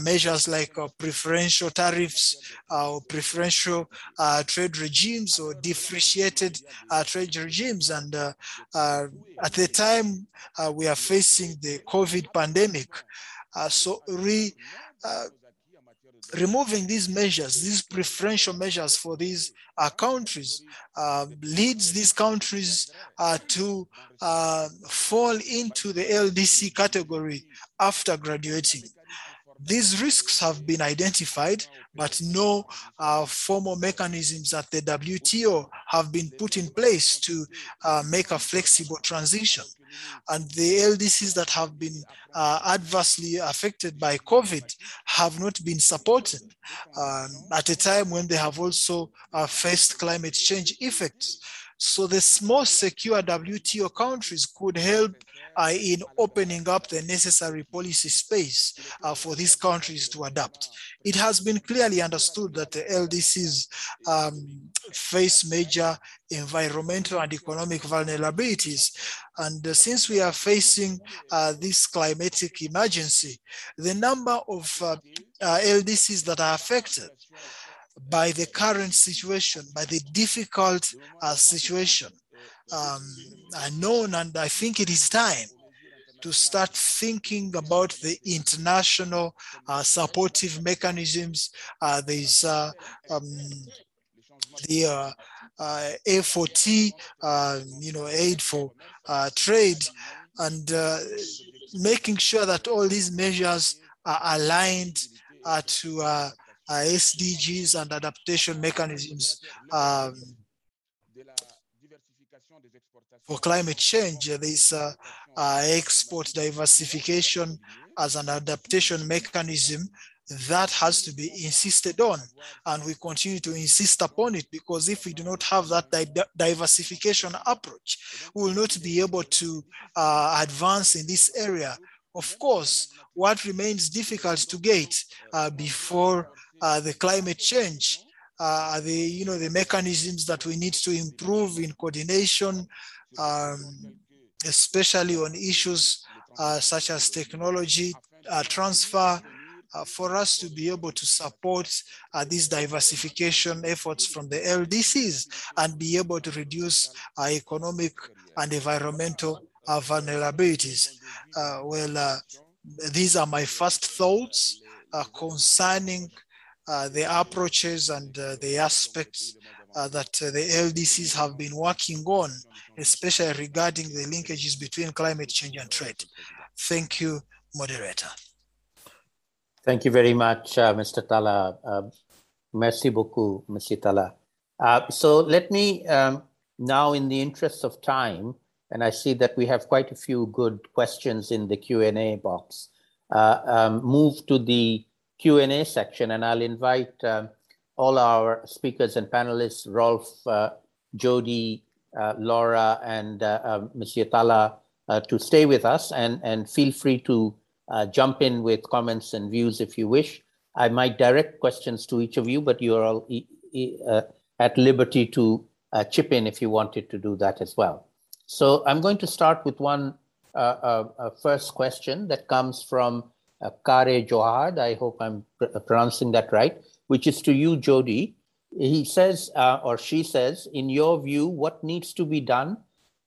measures like uh, preferential tariffs uh, or preferential trade regimes or differentiated trade regimes. And at the time we are facing the COVID pandemic, so re, removing these measures, these preferential measures for these uh, countries, uh, leads these countries uh, to uh, fall into the LDC category after graduating. These risks have been identified, but no uh, formal mechanisms at the WTO have been put in place to uh, make a flexible transition. And the LDCs that have been uh, adversely affected by COVID have not been supported um, at a time when they have also uh, faced climate change effects. So the small secure WTO countries could help in opening up the necessary policy space uh, for these countries to adapt. It has been clearly understood that the LDCs um, face major environmental and economic vulnerabilities. And uh, since we are facing uh, this climatic emergency, the number of uh, uh, LDCs that are affected by the current situation, by the difficult uh, situation, um, are known, and I think it is time to start thinking about the international uh, supportive mechanisms. Uh, there's uh, um, the uh, uh, A4T, uh, you know, aid for trade, and making sure that all these measures are aligned to SDGs and adaptation mechanisms um, for climate change. There's uh, uh, export diversification as an adaptation mechanism that has to be insisted on and we continue to insist upon it because if we do not have that di diversification approach we will not be able to uh, advance in this area of course what remains difficult to get uh, before uh, the climate change uh, the you know the mechanisms that we need to improve in coordination um, especially on issues uh, such as technology uh, transfer uh, for us to be able to support uh, these diversification efforts from the LDCs and be able to reduce our economic and environmental uh, vulnerabilities. Uh, well, uh, these are my first thoughts concerning the approaches and the aspects that the LDCs have been working on, especially regarding the linkages between climate change and trade. Thank you, moderator. Thank you very much, uh, Mr. Talha. Uh, merci beaucoup, Mr. Talha. Uh, so let me um, now, in the interest of time, and I see that we have quite a few good questions in the Q&A box, uh, um, move to the Q&A section, and I'll invite um, all our speakers and panelists, Rolf, uh, Jodie, uh, Laura, and Monsieur Talha, to stay with us, and, and feel free to uh, jump in with comments and views if you wish. I might direct questions to each of you, but you're all e e uh, at liberty to uh, chip in if you wanted to do that as well. So I'm going to start with one uh, uh, uh, first question that comes from Kare Johad. I hope I'm pr pronouncing that right, which is to you, Jodie. He says, or she says, in your view, what needs to be done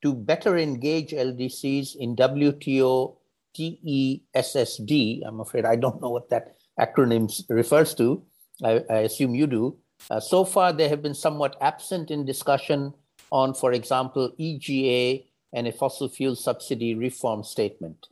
to better engage LDCs in WTO TESSD. I'm afraid I don't know what that acronym refers to. I, I assume you do. Uh, so far, they have been somewhat absent in discussion on, for example, EGA and a fossil fuel subsidy reform statement.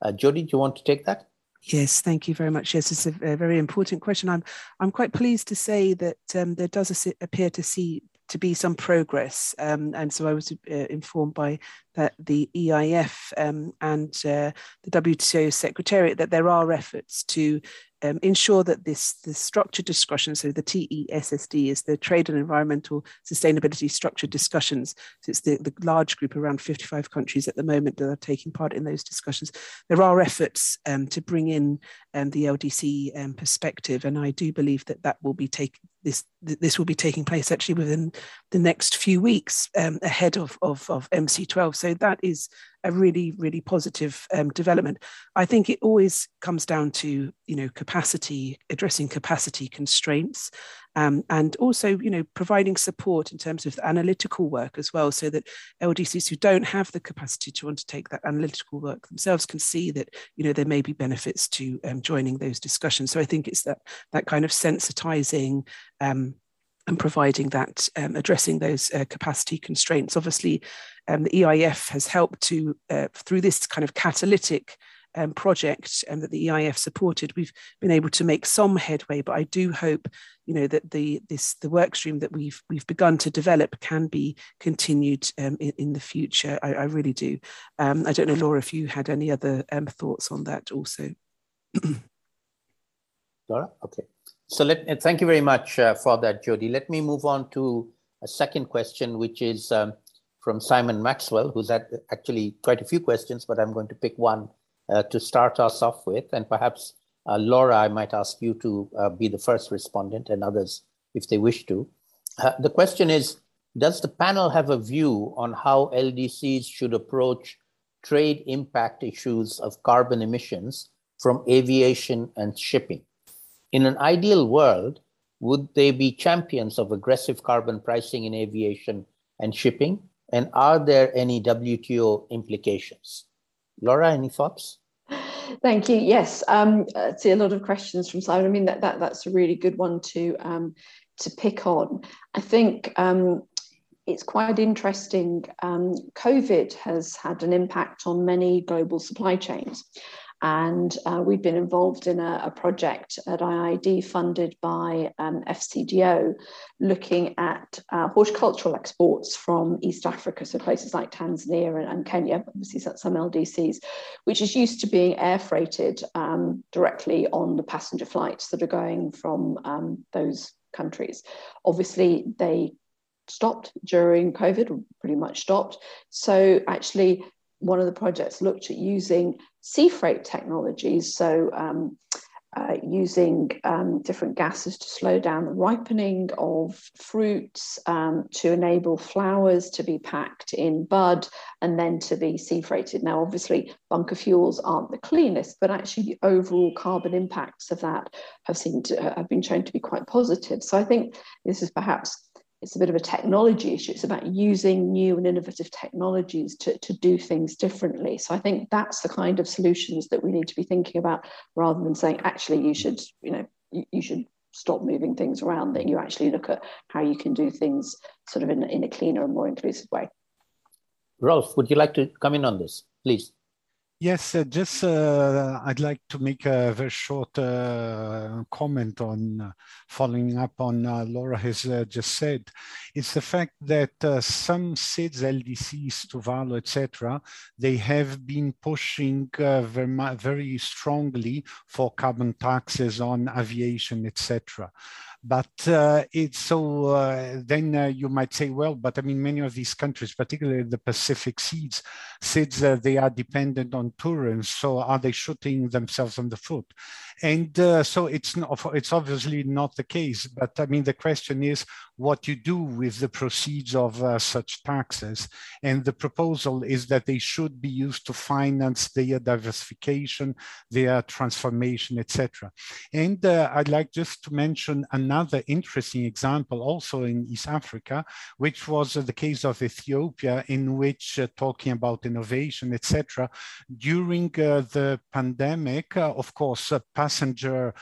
Uh, Jodie, do you want to take that? Yes, thank you very much. Yes, it's a, a very important question. I'm I'm quite pleased to say that um, there does appear to see to be some progress. Um, and so I was uh, informed by that the EIF um, and uh, the WTO Secretariat that there are efforts to um, ensure that this the structured discussion, so the TESSD is the Trade and Environmental Sustainability Structured Discussions. So it's the, the large group around 55 countries at the moment that are taking part in those discussions. There are efforts um, to bring in um, the LDC um, perspective, and I do believe that that will be taking this this will be taking place actually within the next few weeks um, ahead of, of, of MC12. So that is a really, really positive um, development. I think it always comes down to, you know, capacity, addressing capacity constraints, um, and also, you know, providing support in terms of analytical work as well, so that LDCs who don't have the capacity to undertake that analytical work themselves can see that, you know, there may be benefits to um, joining those discussions. So I think it's that that kind of sensitizing um, and providing that, um, addressing those uh, capacity constraints. Obviously, um, the EIF has helped to, uh, through this kind of catalytic um, project um, that the EIF supported, we've been able to make some headway. But I do hope, you know, that the this the work stream that we've we've begun to develop can be continued um, in, in, the future. I, I really do. Um, I don't know, Laura, if you had any other um, thoughts on that also. Laura, okay. So let uh, thank you very much uh, for that, Jodie. Let me move on to a second question, which is um, from Simon Maxwell, who's had actually quite a few questions, but I'm going to pick one uh, to start us off with. And perhaps, uh, Laura, I might ask you to uh, be the first respondent and others if they wish to. Uh, the question is Does the panel have a view on how LDCs should approach trade impact issues of carbon emissions from aviation and shipping? In an ideal world, would they be champions of aggressive carbon pricing in aviation and shipping? And are there any WTO implications? Laura, any thoughts? Thank you. Yes, um, I see a lot of questions from Simon. I mean, that, that that's a really good one to um, to pick on. I think um, it's quite interesting. Um, COVID has had an impact on many global supply chains. And uh, we've been involved in a, a, project at IIED funded by um, FCDO looking at uh, horticultural exports from East Africa, so places like Tanzania and, and, Kenya, obviously some LDCs, which is used to being air freighted um, directly on the passenger flights that are going from um, those countries. Obviously, they stopped during COVID, pretty much stopped. So actually, one of the projects looked at using sea freight technologies, so um, uh, using um, different gases to slow down the ripening of fruits, um, to enable flowers to be packed in bud and then to be sea freighted. Now, obviously, bunker fuels aren't the cleanest, but actually the overall carbon impacts of that have seemed to, have been shown to be quite positive. So I think this is perhaps it's a bit of a technology issue. It's about using new and innovative technologies to, to do things differently. So I think that's the kind of solutions that we need to be thinking about rather than saying, actually, you should, you know, you, you should stop moving things around, that you actually look at how you can do things sort of in, in a cleaner and more inclusive way. Rolf, would you like to come in on this, please? Yes, uh, just uh, I'd like to make a very short uh, comment on uh, following up on uh, Laura has uh, just said. It's the fact that some SIDS, LDCs, Tuvalu, etc., they have been pushing very, very strongly for carbon taxes on aviation, etc. But uh, it's so uh, then uh, you might say, well, but I mean, many of these countries, particularly the Pacific SIDS, SIDS uh, they are dependent on tourism. So are they shooting themselves on the foot? And uh, so it's it's obviously not the case. But I mean, the question is what you do with the proceeds of uh, such taxes. And the proposal is that they should be used to finance their diversification, their transformation, etc. And I'd like just to mention another interesting example also in East Africa, which was the case of Ethiopia, in which uh, talking about innovation, etc. During uh, the pandemic, uh, of course, passenger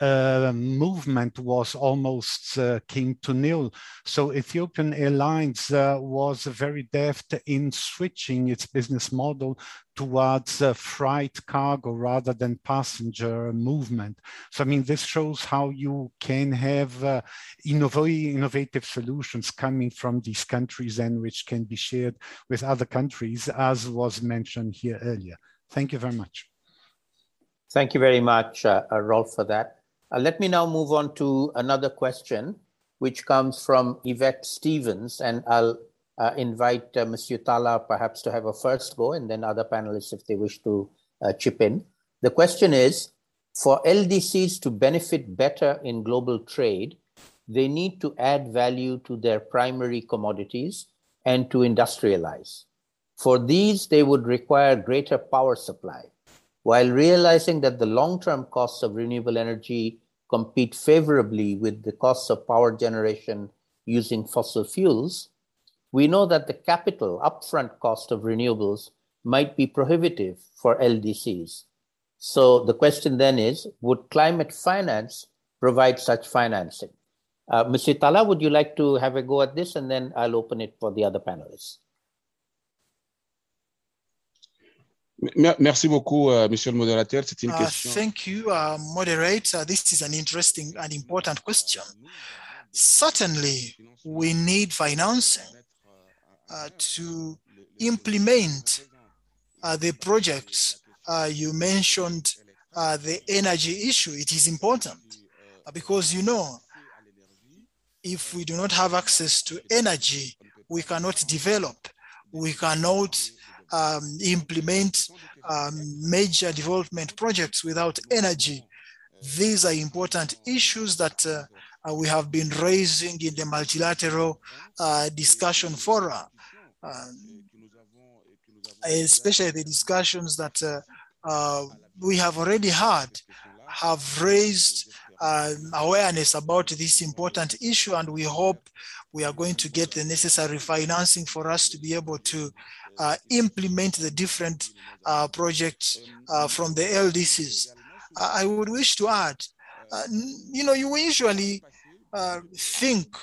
uh, movement was almost uh, came to nil. So Ethiopian Airlines uh, was very deft in switching its business model towards uh, freight cargo rather than passenger movement. So I mean, this shows how you can have uh, innovative solutions coming from these countries and which can be shared with other countries, as was mentioned here earlier. Thank you very much. Thank you very much, uh, Rolf, for that. Uh, let me now move on to another question, which comes from Yvette Stevens, and I'll uh, invite uh, Monsieur Talha perhaps to have a first go, and then other panelists if they wish to uh, chip in. The question is, for LDCs to benefit better in global trade, they need to add value to their primary commodities and to industrialize. For these, they would require greater power supply while realizing that the long-term costs of renewable energy compete favorably with the costs of power generation using fossil fuels, we know that the capital upfront cost of renewables might be prohibitive for LDCs. So the question then is, would climate finance provide such financing? Uh, Mr. Talha, would you like to have a go at this? And then I'll open it for the other panelists. Merci beaucoup, uh, Monsieur le modérateur. C'est une uh, question. Thank you, uh, moderator. This is an interesting and important question. Certainly, we need financing uh, to implement uh, the projects. Uh, you mentioned the energy issue. It is important because, you know, if we do not have access to energy, we cannot develop, we cannot um, implement um, major development projects without energy. These are important issues that uh, uh, we have been raising in the multilateral uh, discussion fora, um, especially the discussions that uh, uh, we have already had have raised uh, awareness about this important issue and we hope we are going to get the necessary financing for us to be able to uh, implement the different uh, projects uh, from the LDCs. I would wish to add, you know, you usually think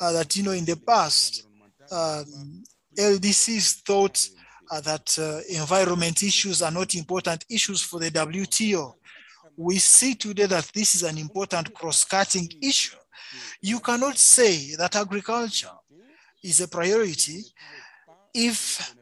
that, you know, in the past, um, LDCs thought uh, that uh, environment issues are not important issues for the WTO. We see today that this is an important cross-cutting issue. You cannot say that agriculture is a priority if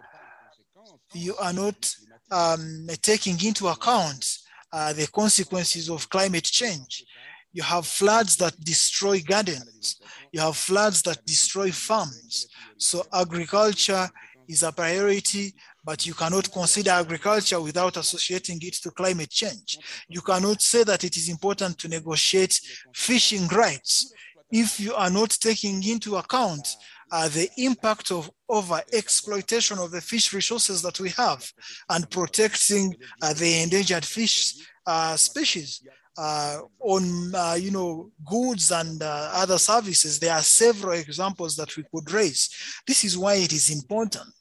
you are not um, taking into account uh, the consequences of climate change. You have floods that destroy gardens. You have floods that destroy farms. So agriculture is a priority, but you cannot consider agriculture without associating it to climate change. You cannot say that it is important to negotiate fishing rights if you are not taking into account uh, the impact of over exploitation of the fish resources that we have and protecting uh, the endangered fish uh, species uh, on uh, you know goods and uh, other services there are several examples that we could raise this is why it is important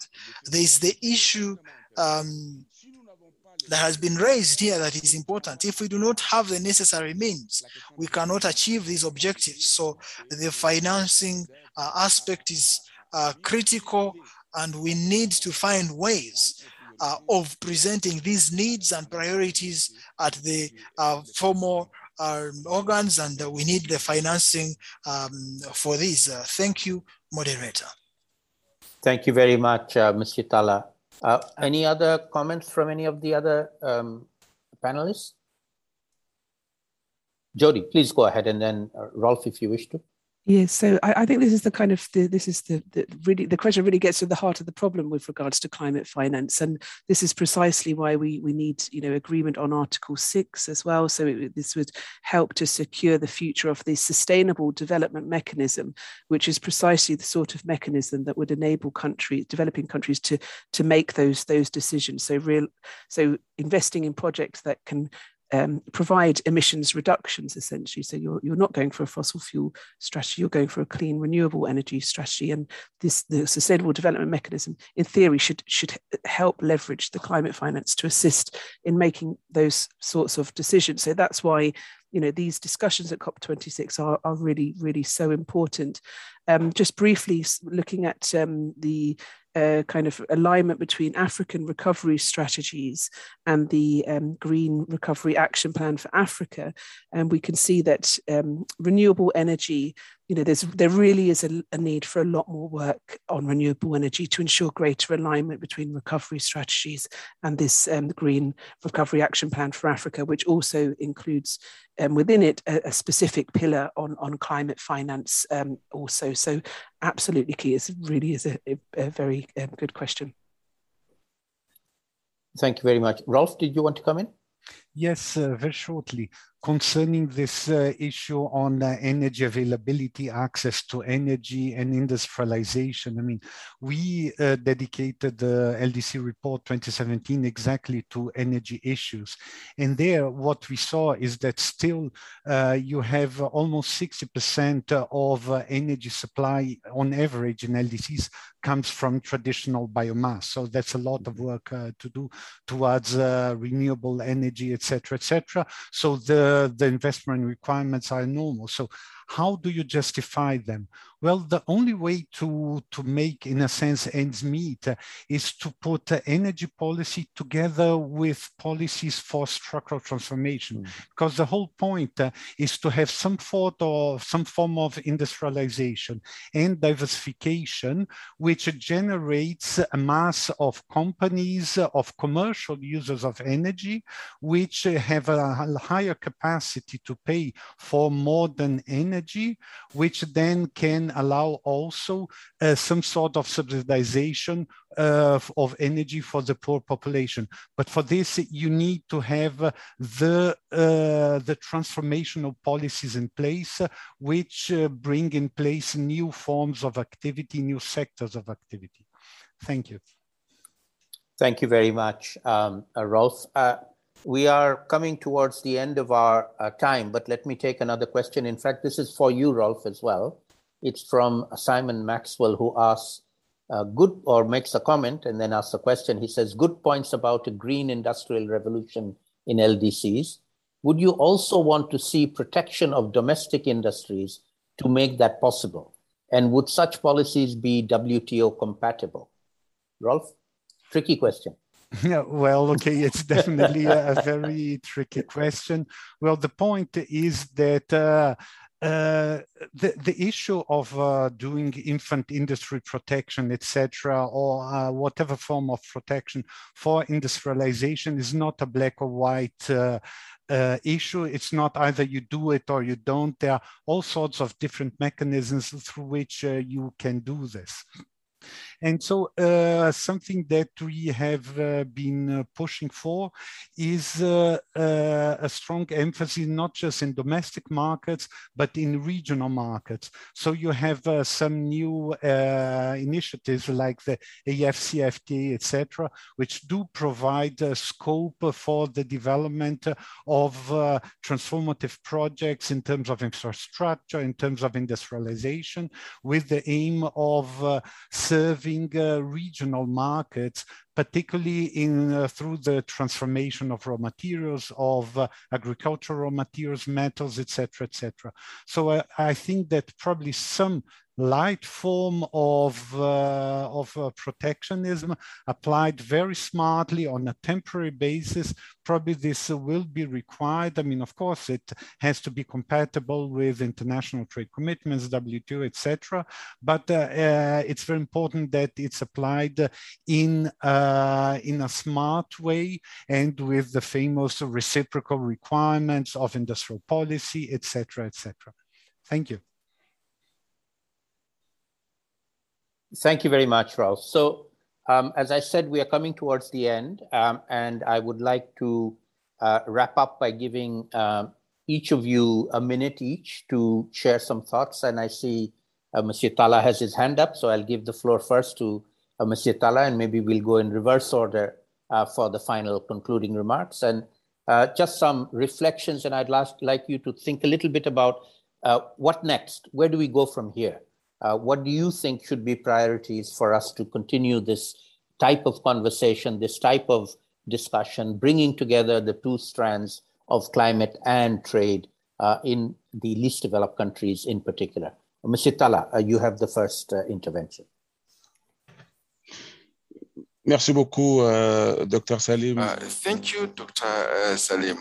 there is the issue um, that has been raised here that is important. If we do not have the necessary means, we cannot achieve these objectives. So the financing aspect is uh, critical and we need to find ways uh, of presenting these needs and priorities at the uh, formal um, organs and we need the financing um, for these. Thank you, moderator. Thank you very much, Mr. Talha. Uh, any other comments from any of the other um, panelists? Jodie, please go ahead, and then uh, Rolf, if you wish to. Yes, so I, I, think this is the kind of the, this is the, the, really the question really gets to the heart of the problem with regards to climate finance, and this is precisely why we we need you know agreement on Article Six as well. So it, this would help to secure the future of the sustainable development mechanism, which is precisely the sort of mechanism that would enable countries, developing countries, to to make those those decisions. So real, so investing in projects that can um, provide emissions reductions essentially. So you're, you're not going for a fossil fuel strategy, you're going for a clean renewable energy strategy. And this the sustainable development mechanism in theory should should help leverage the climate finance to assist in making those sorts of decisions. So that's why you know these discussions at COP26 are, are really really so important. Um, just briefly looking at um, the uh, kind of alignment between African recovery strategies and the um, Green Recovery Action Plan for Africa. And we can see that um, renewable energy you know, there's there really is a, a, need for a lot more work on renewable energy to ensure greater alignment between recovery strategies and this um, Green Recovery Action Plan for Africa, which also includes um, within it a, a, specific pillar on on climate finance. Um, also, so absolutely key. It really is a, a very um, good question. Thank you very much, Rolf. Did you want to come in? Yes, uh, very shortly concerning this uh, issue on uh, energy availability, access to energy and industrialization. I mean, we uh, dedicated the LDC report 2017 exactly to energy issues. And there, what we saw is that still uh, you have almost 60% of uh, energy supply on average in LDCs comes from traditional biomass. So that's a lot of work uh, to do towards renewable energy, etc., etc. So the the, investment requirements are normal. So how do you justify them? Well, the only way to, to make, in a sense, ends meet is to put energy policy together with policies for structural transformation. Mm. Because the whole point uh, is to have some sort of some form of industrialization and diversification, which generates a mass of companies, of commercial users of energy, which have a higher capacity to pay for modern energy, which then can allow also uh, some sort of subsidization uh, of energy for the poor population. But for this, you need to have the, uh, the transformational policies in place, which uh, bring in place new forms of activity, new sectors of activity. Thank you. Thank you very much, um, uh, Rolf. Uh, we are coming towards the end of our uh, time, but let me take another question. In fact, this is for you, Rolf, as well. It's from Simon Maxwell, who asks, uh, good or makes a comment and then asks a question. He says, Good points about a green industrial revolution in LDCs. Would you also want to see protection of domestic industries to make that possible? And would such policies be WTO compatible? Rolf, tricky question. Yeah, well, okay, it's definitely a, a, very tricky question. Well, the point is that uh, uh, the, the issue of uh, doing infant industry protection, etc., or uh, whatever form of protection for industrialization is not a black or white uh, uh, issue. It's not either you do it or you don't. There are all sorts of different mechanisms through which you can do this. And so uh, something that we have uh, been uh, pushing for is a strong emphasis not just in domestic markets, but in regional markets. So you have some new initiatives like the AFCFTA, etc., which do provide scope for the development of transformative projects in terms of infrastructure, in terms of industrialization, with the aim of uh, serving uh, regional markets, particularly in uh, through the transformation of raw materials, of uh, agricultural raw materials, metals, etc., etc. So uh, I think that probably some light form of, uh, of uh, protectionism applied very smartly on a temporary basis. Probably this will be required. I mean, of course, it has to be compatible with international trade commitments, WTO, etc. But uh, uh, it's very important that it's applied in, uh, in a smart way and with the famous reciprocal requirements of industrial policy, etc., etc. Thank you. Thank you very much, Rolf. So um, as I said, we are coming towards the end, um, and I would like to uh, wrap up by giving uh, each of you a minute each to share some thoughts. And I see uh, Monsieur Talha has his hand up, so I'll give the floor first to uh, Talha, and maybe we'll go in reverse order uh, for the final concluding remarks. And uh, just some reflections, and I'd last, like you to think a little bit about what next? Where do we go from here? Uh, what do you think should be priorities for us to continue this type of conversation, this type of discussion, bringing together the two strands of climate and trade uh, in the least developed countries in particular? Monsieur Talha, uh, you have the first uh, intervention. Merci beaucoup, uh, Dr. Saleem. Uh, thank you, Dr. Saleem.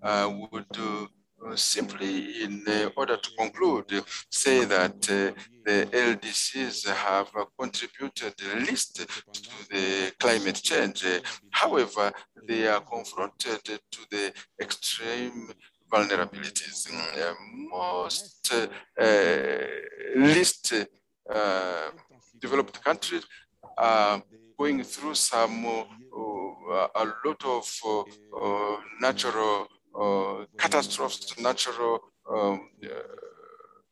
I would uh, simply, in uh, order to conclude, say that uh, the LDCs have contributed least to the climate change. However, they are confronted to the extreme vulnerabilities. most least developed countries are going through some uh, a lot of uh, natural uh, catastrophes, natural um,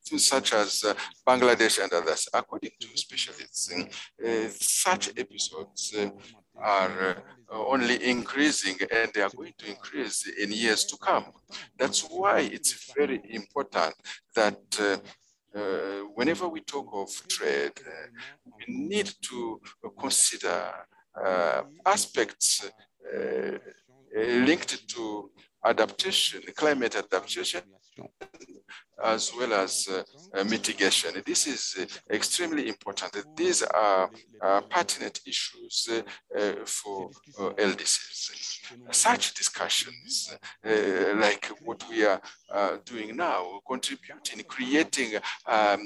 such as uh, Bangladesh and others. According to specialists, uh, such episodes uh, are only increasing and they are going to increase in years to come. That's why it's very important that Uh, whenever we talk of trade, uh, we need to consider uh, aspects linked to adaptation, climate adaptation, as well as uh, uh, mitigation. This is uh, extremely important. These are uh, pertinent issues uh, uh, for LDCs. Such discussions, like what we are doing now, contribute in creating um,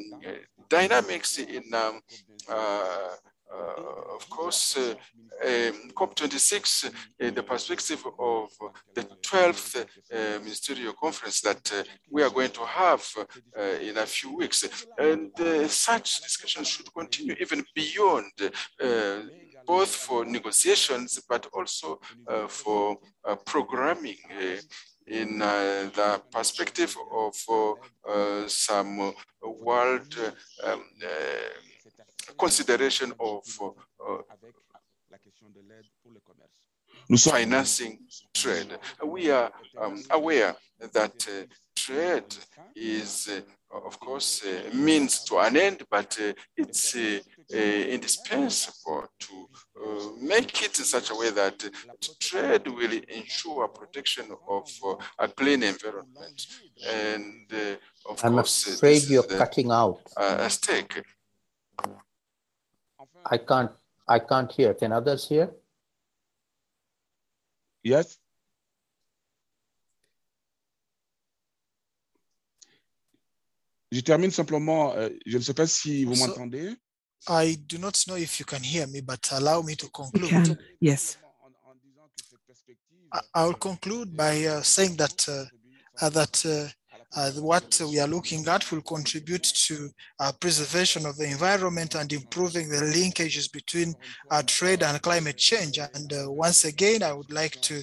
dynamics in um, uh, of course, uh, um, COP26, uh, the perspective of the 12th ministerial conference that we are going to have in a few weeks. And such discussions should continue even beyond both for negotiations, but also uh, for uh, programming uh, in the perspective of some world um, consideration of uh, financing trade. We are um, aware that uh, trade is, uh, of course, uh, means to an end, but uh, it's uh, indispensable to make it in such a way that trade will ensure protection of a clean environment. And of I'm course, afraid you're cutting out. a stake I can't, I can't hear. Can others hear? Yes. Je termine simplement. Euh, je ne sais pas si vous So- m'entendez. I do not know if you can hear me, but allow me to conclude. can, yes. I- I'll conclude by uh, saying that uh, uh, that uh, what we are looking at will contribute to uh, preservation of the environment and improving the linkages between uh, trade and climate change. And uh, once again, I would like to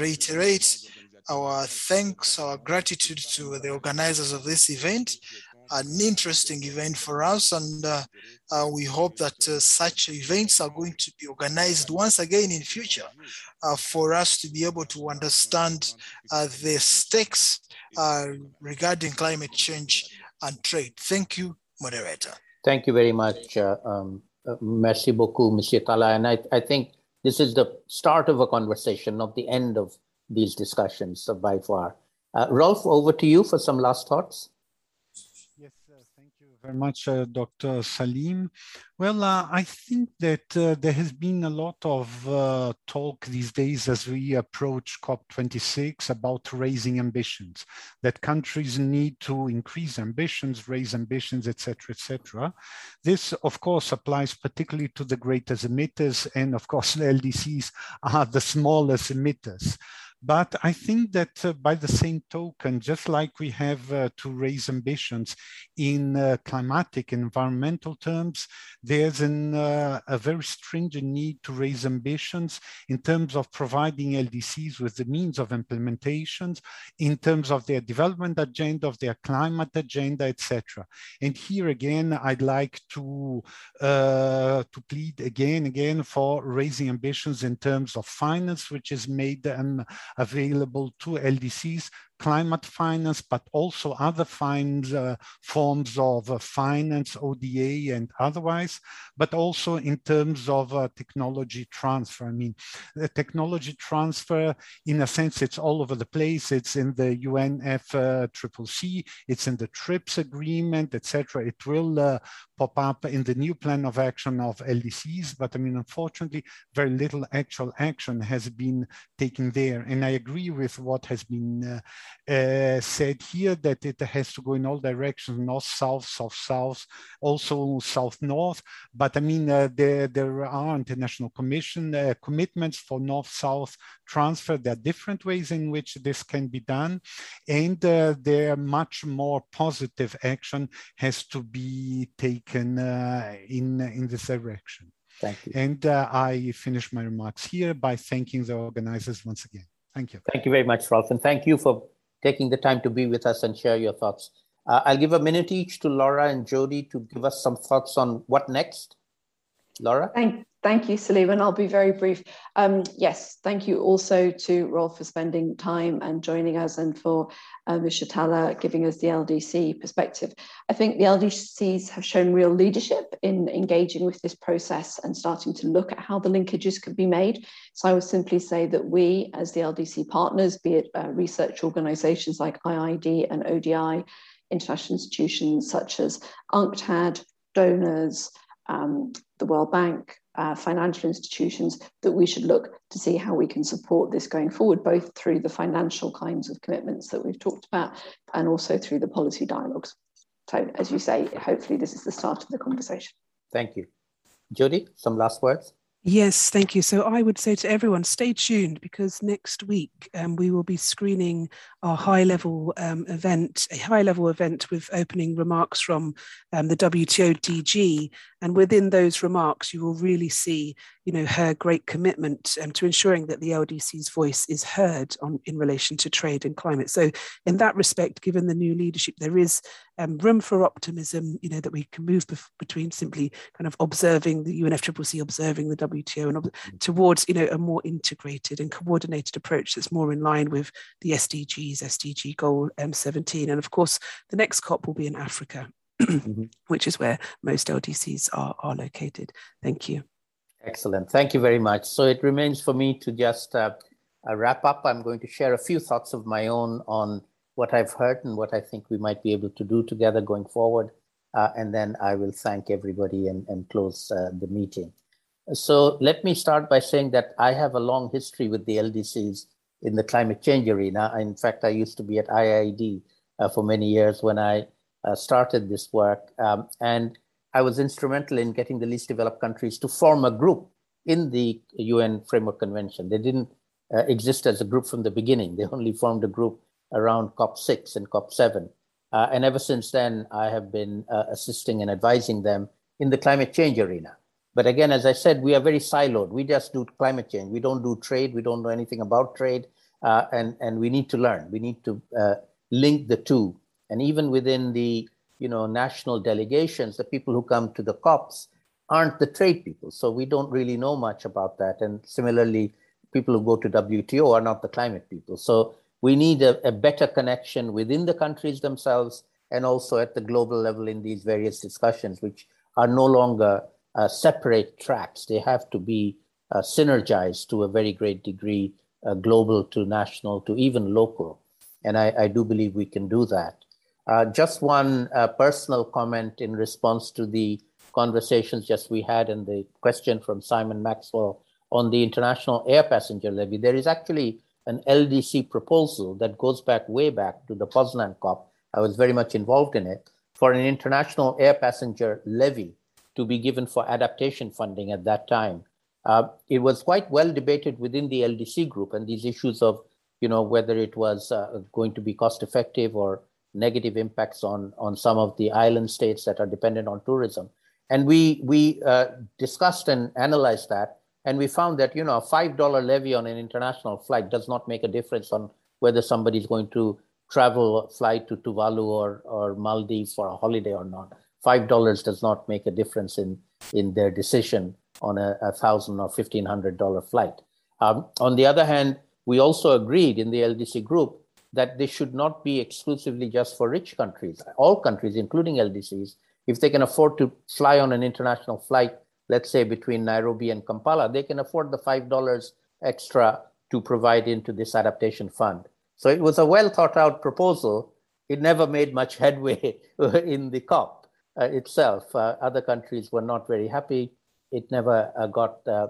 reiterate our thanks, our gratitude to the organizers of this event an interesting event for us and uh, uh, we hope that uh, such events are going to be organized once again in future for us to be able to understand the stakes Uh, regarding climate change and trade. Thank you, moderator. Thank you very much. Uh, um, uh, merci beaucoup, Monsieur Talha. And I, I think this is the start of a conversation, not the end of these discussions by far. Rolf, over to you for some last thoughts very much, uh, Dr. Saleem. Well, uh, I think that uh, there has been a lot of uh, talk these days as we approach COP26 about raising ambitions, that countries need to increase ambitions, raise ambitions, etc., etc. This, of course, applies particularly to the greatest emitters, and of course, the LDCs are the smallest emitters. But I think that uh, by the same token, just like we have uh, to raise ambitions in uh, climatic environmental terms, there's an, uh, a very stringent need to raise ambitions in terms of providing LDCs with the means of implementations, in terms of their development agenda, of their climate agenda, etc. And here again, I'd like to, uh, to plead again, again for raising ambitions in terms of finance, which is made um, available to LDCs climate finance, but also other uh, forms of uh, finance, ODA and otherwise, but also in terms of uh, technology transfer. I mean, the technology transfer, in a sense, it's all over the place. It's in the UNFCCC, it's in the TRIPS agreement, etc. It will uh, pop up in the new plan of action of LDCs, but I mean, unfortunately, very little actual action has been taken there. And I agree with what has been uh, uh, said here that it has to go in all directions, north, south, south, south, also south, north. But I mean, uh, there, there are international commission uh, commitments for north, south transfer. There are different ways in which this can be done. And uh, there much more positive action has to be taken uh, in, in this direction. Thank you. And uh, I finish my remarks here by thanking the organizers once again. Thank you. Thank you very much, Rolf. And thank you for taking the time to be with us and share your thoughts. Uh, I'll give a minute each to Laura and Jodie to give us some thoughts on what next. Laura? Thank, thank you, Saleem, and I'll be very brief. Um, yes, thank you also to Rolf for spending time and joining us and for uh. Talha giving us the LDC perspective. I think the LDCs have shown real leadership in engaging with this process and starting to look at how the linkages could be made. So I would simply say that we, as the LDC partners, be it uh, research organizations like IIED and ODI, international institutions such as UNCTAD, donors, um, the World Bank, uh, financial institutions, that we should look to see how we can support this going forward, both through the financial kinds of commitments that we've talked about and also through the policy dialogues. So, as you say, hopefully this is the start of the conversation. Thank you. Jodie, some last words? Yes, thank you. So I would say to everyone, stay tuned because next week um, we will be screening our high level um, event, a high level event with opening remarks from um, the WTO DG. And within those remarks, you will really see, you know, her great commitment um, to ensuring that the LDC's voice is heard on in relation to trade and climate. So in that respect, given the new leadership, there is um, room for optimism, you know, that we can move bef- between simply kind of observing the UNFCCC, observing the WTO, and ob- mm. towards, you know, a more integrated and coordinated approach that's more in line with the SDGs, SDG goal M17. And of course, the next COP will be in Africa, mm-hmm. which is where most LDCs are, are located. Thank you. Excellent. Thank you very much. So it remains for me to just uh, uh, wrap up. I'm going to share a few thoughts of my own on what I've heard and what I think we might be able to do together going forward. Uh, and then I will thank everybody and, and close uh, the meeting. So let me start by saying that I have a long history with the LDCs in the climate change arena. In fact, I used to be at IIED uh, for many years when I uh, started this work. Um, and I was instrumental in getting the least developed countries to form a group in the UN Framework Convention. They didn't uh, exist as a group from the beginning. They only formed a group around COP6 and COP7. Uh, and ever since then, I have been uh, assisting and advising them in the climate change arena. But again, as I said, we are very siloed. We just do climate change. We don't do trade. We don't know anything about trade. Uh, and, and we need to learn. We need to uh, link the two. And even within the you know, national delegations, the people who come to the COPs aren't the trade people. So we don't really know much about that. And similarly, people who go to WTO are not the climate people. So we need a, a better connection within the countries themselves and also at the global level in these various discussions, which are no longer uh, separate tracks. They have to be uh, synergized to a very great degree, uh, global to national to even local. And I, I do believe we can do that. Uh, just one uh, personal comment in response to the conversations just we had and the question from Simon Maxwell on the international air passenger levy. There is actually an LDC proposal that goes back way back to the Poznan COP. I was very much involved in it for an international air passenger levy to be given for adaptation funding at that time. Uh, it was quite well debated within the LDC group and these issues of, you know, whether it was uh, going to be cost effective or negative impacts on, on some of the island states that are dependent on tourism. And we, we uh, discussed and analyzed that. And we found that, you know, a $5 levy on an international flight does not make a difference on whether somebody is going to travel, fly to Tuvalu or, or Maldives for a holiday or not. $5 does not make a difference in, in their decision on a, a thousand or $1,500 flight. Um, on the other hand, we also agreed in the LDC group that this should not be exclusively just for rich countries. All countries, including LDCs, if they can afford to fly on an international flight, let's say between Nairobi and Kampala, they can afford the $5 extra to provide into this adaptation fund. So it was a well thought out proposal. It never made much headway in the COP itself. Uh, other countries were not very happy. It never uh, got uh,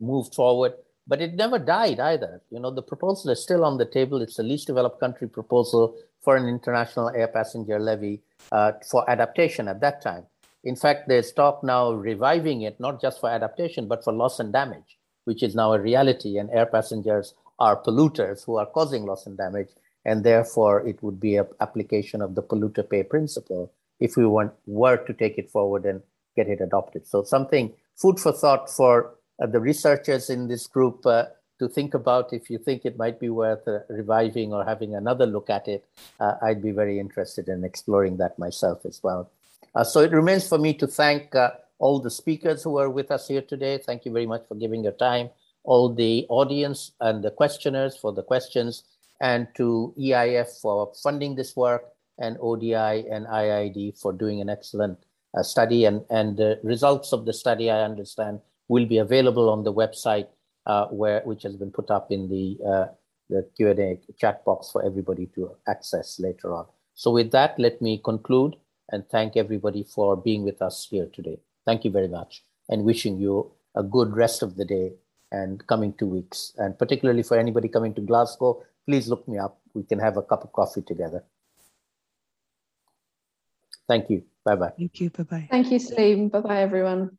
moved forward but it never died either. You know, the proposal is still on the table. It's the least developed country proposal for an international air passenger levy uh, for adaptation at that time. In fact, there's talk now reviving it, not just for adaptation, but for loss and damage, which is now a reality. And air passengers are polluters who are causing loss and damage. And therefore, it would be an application of the polluter pay principle if we want, were to take it forward and get it adopted. So, something food for thought for uh, the researchers in this group uh, to think about if you think it might be worth uh, reviving or having another look at it. Uh, I'd be very interested in exploring that myself as well. Uh, so it remains for me to thank uh, all the speakers who are with us here today. Thank you very much for giving your time. All the audience and the questioners for the questions, and to EIF for funding this work, and ODI and IIED for doing an excellent study. And, and the results of the study, I understand, will be available on the website, uh, where which has been put up in the uh, the Q&A chat box for everybody to access later on. So with that, let me conclude and thank everybody for being with us here today. Thank you very much and wishing you a good rest of the day and coming two weeks. And particularly for anybody coming to Glasgow, please look me up. We can have a cup of coffee together. Thank you. Bye bye. Thank you. Bye bye. Thank you, Saleem. Bye bye, everyone.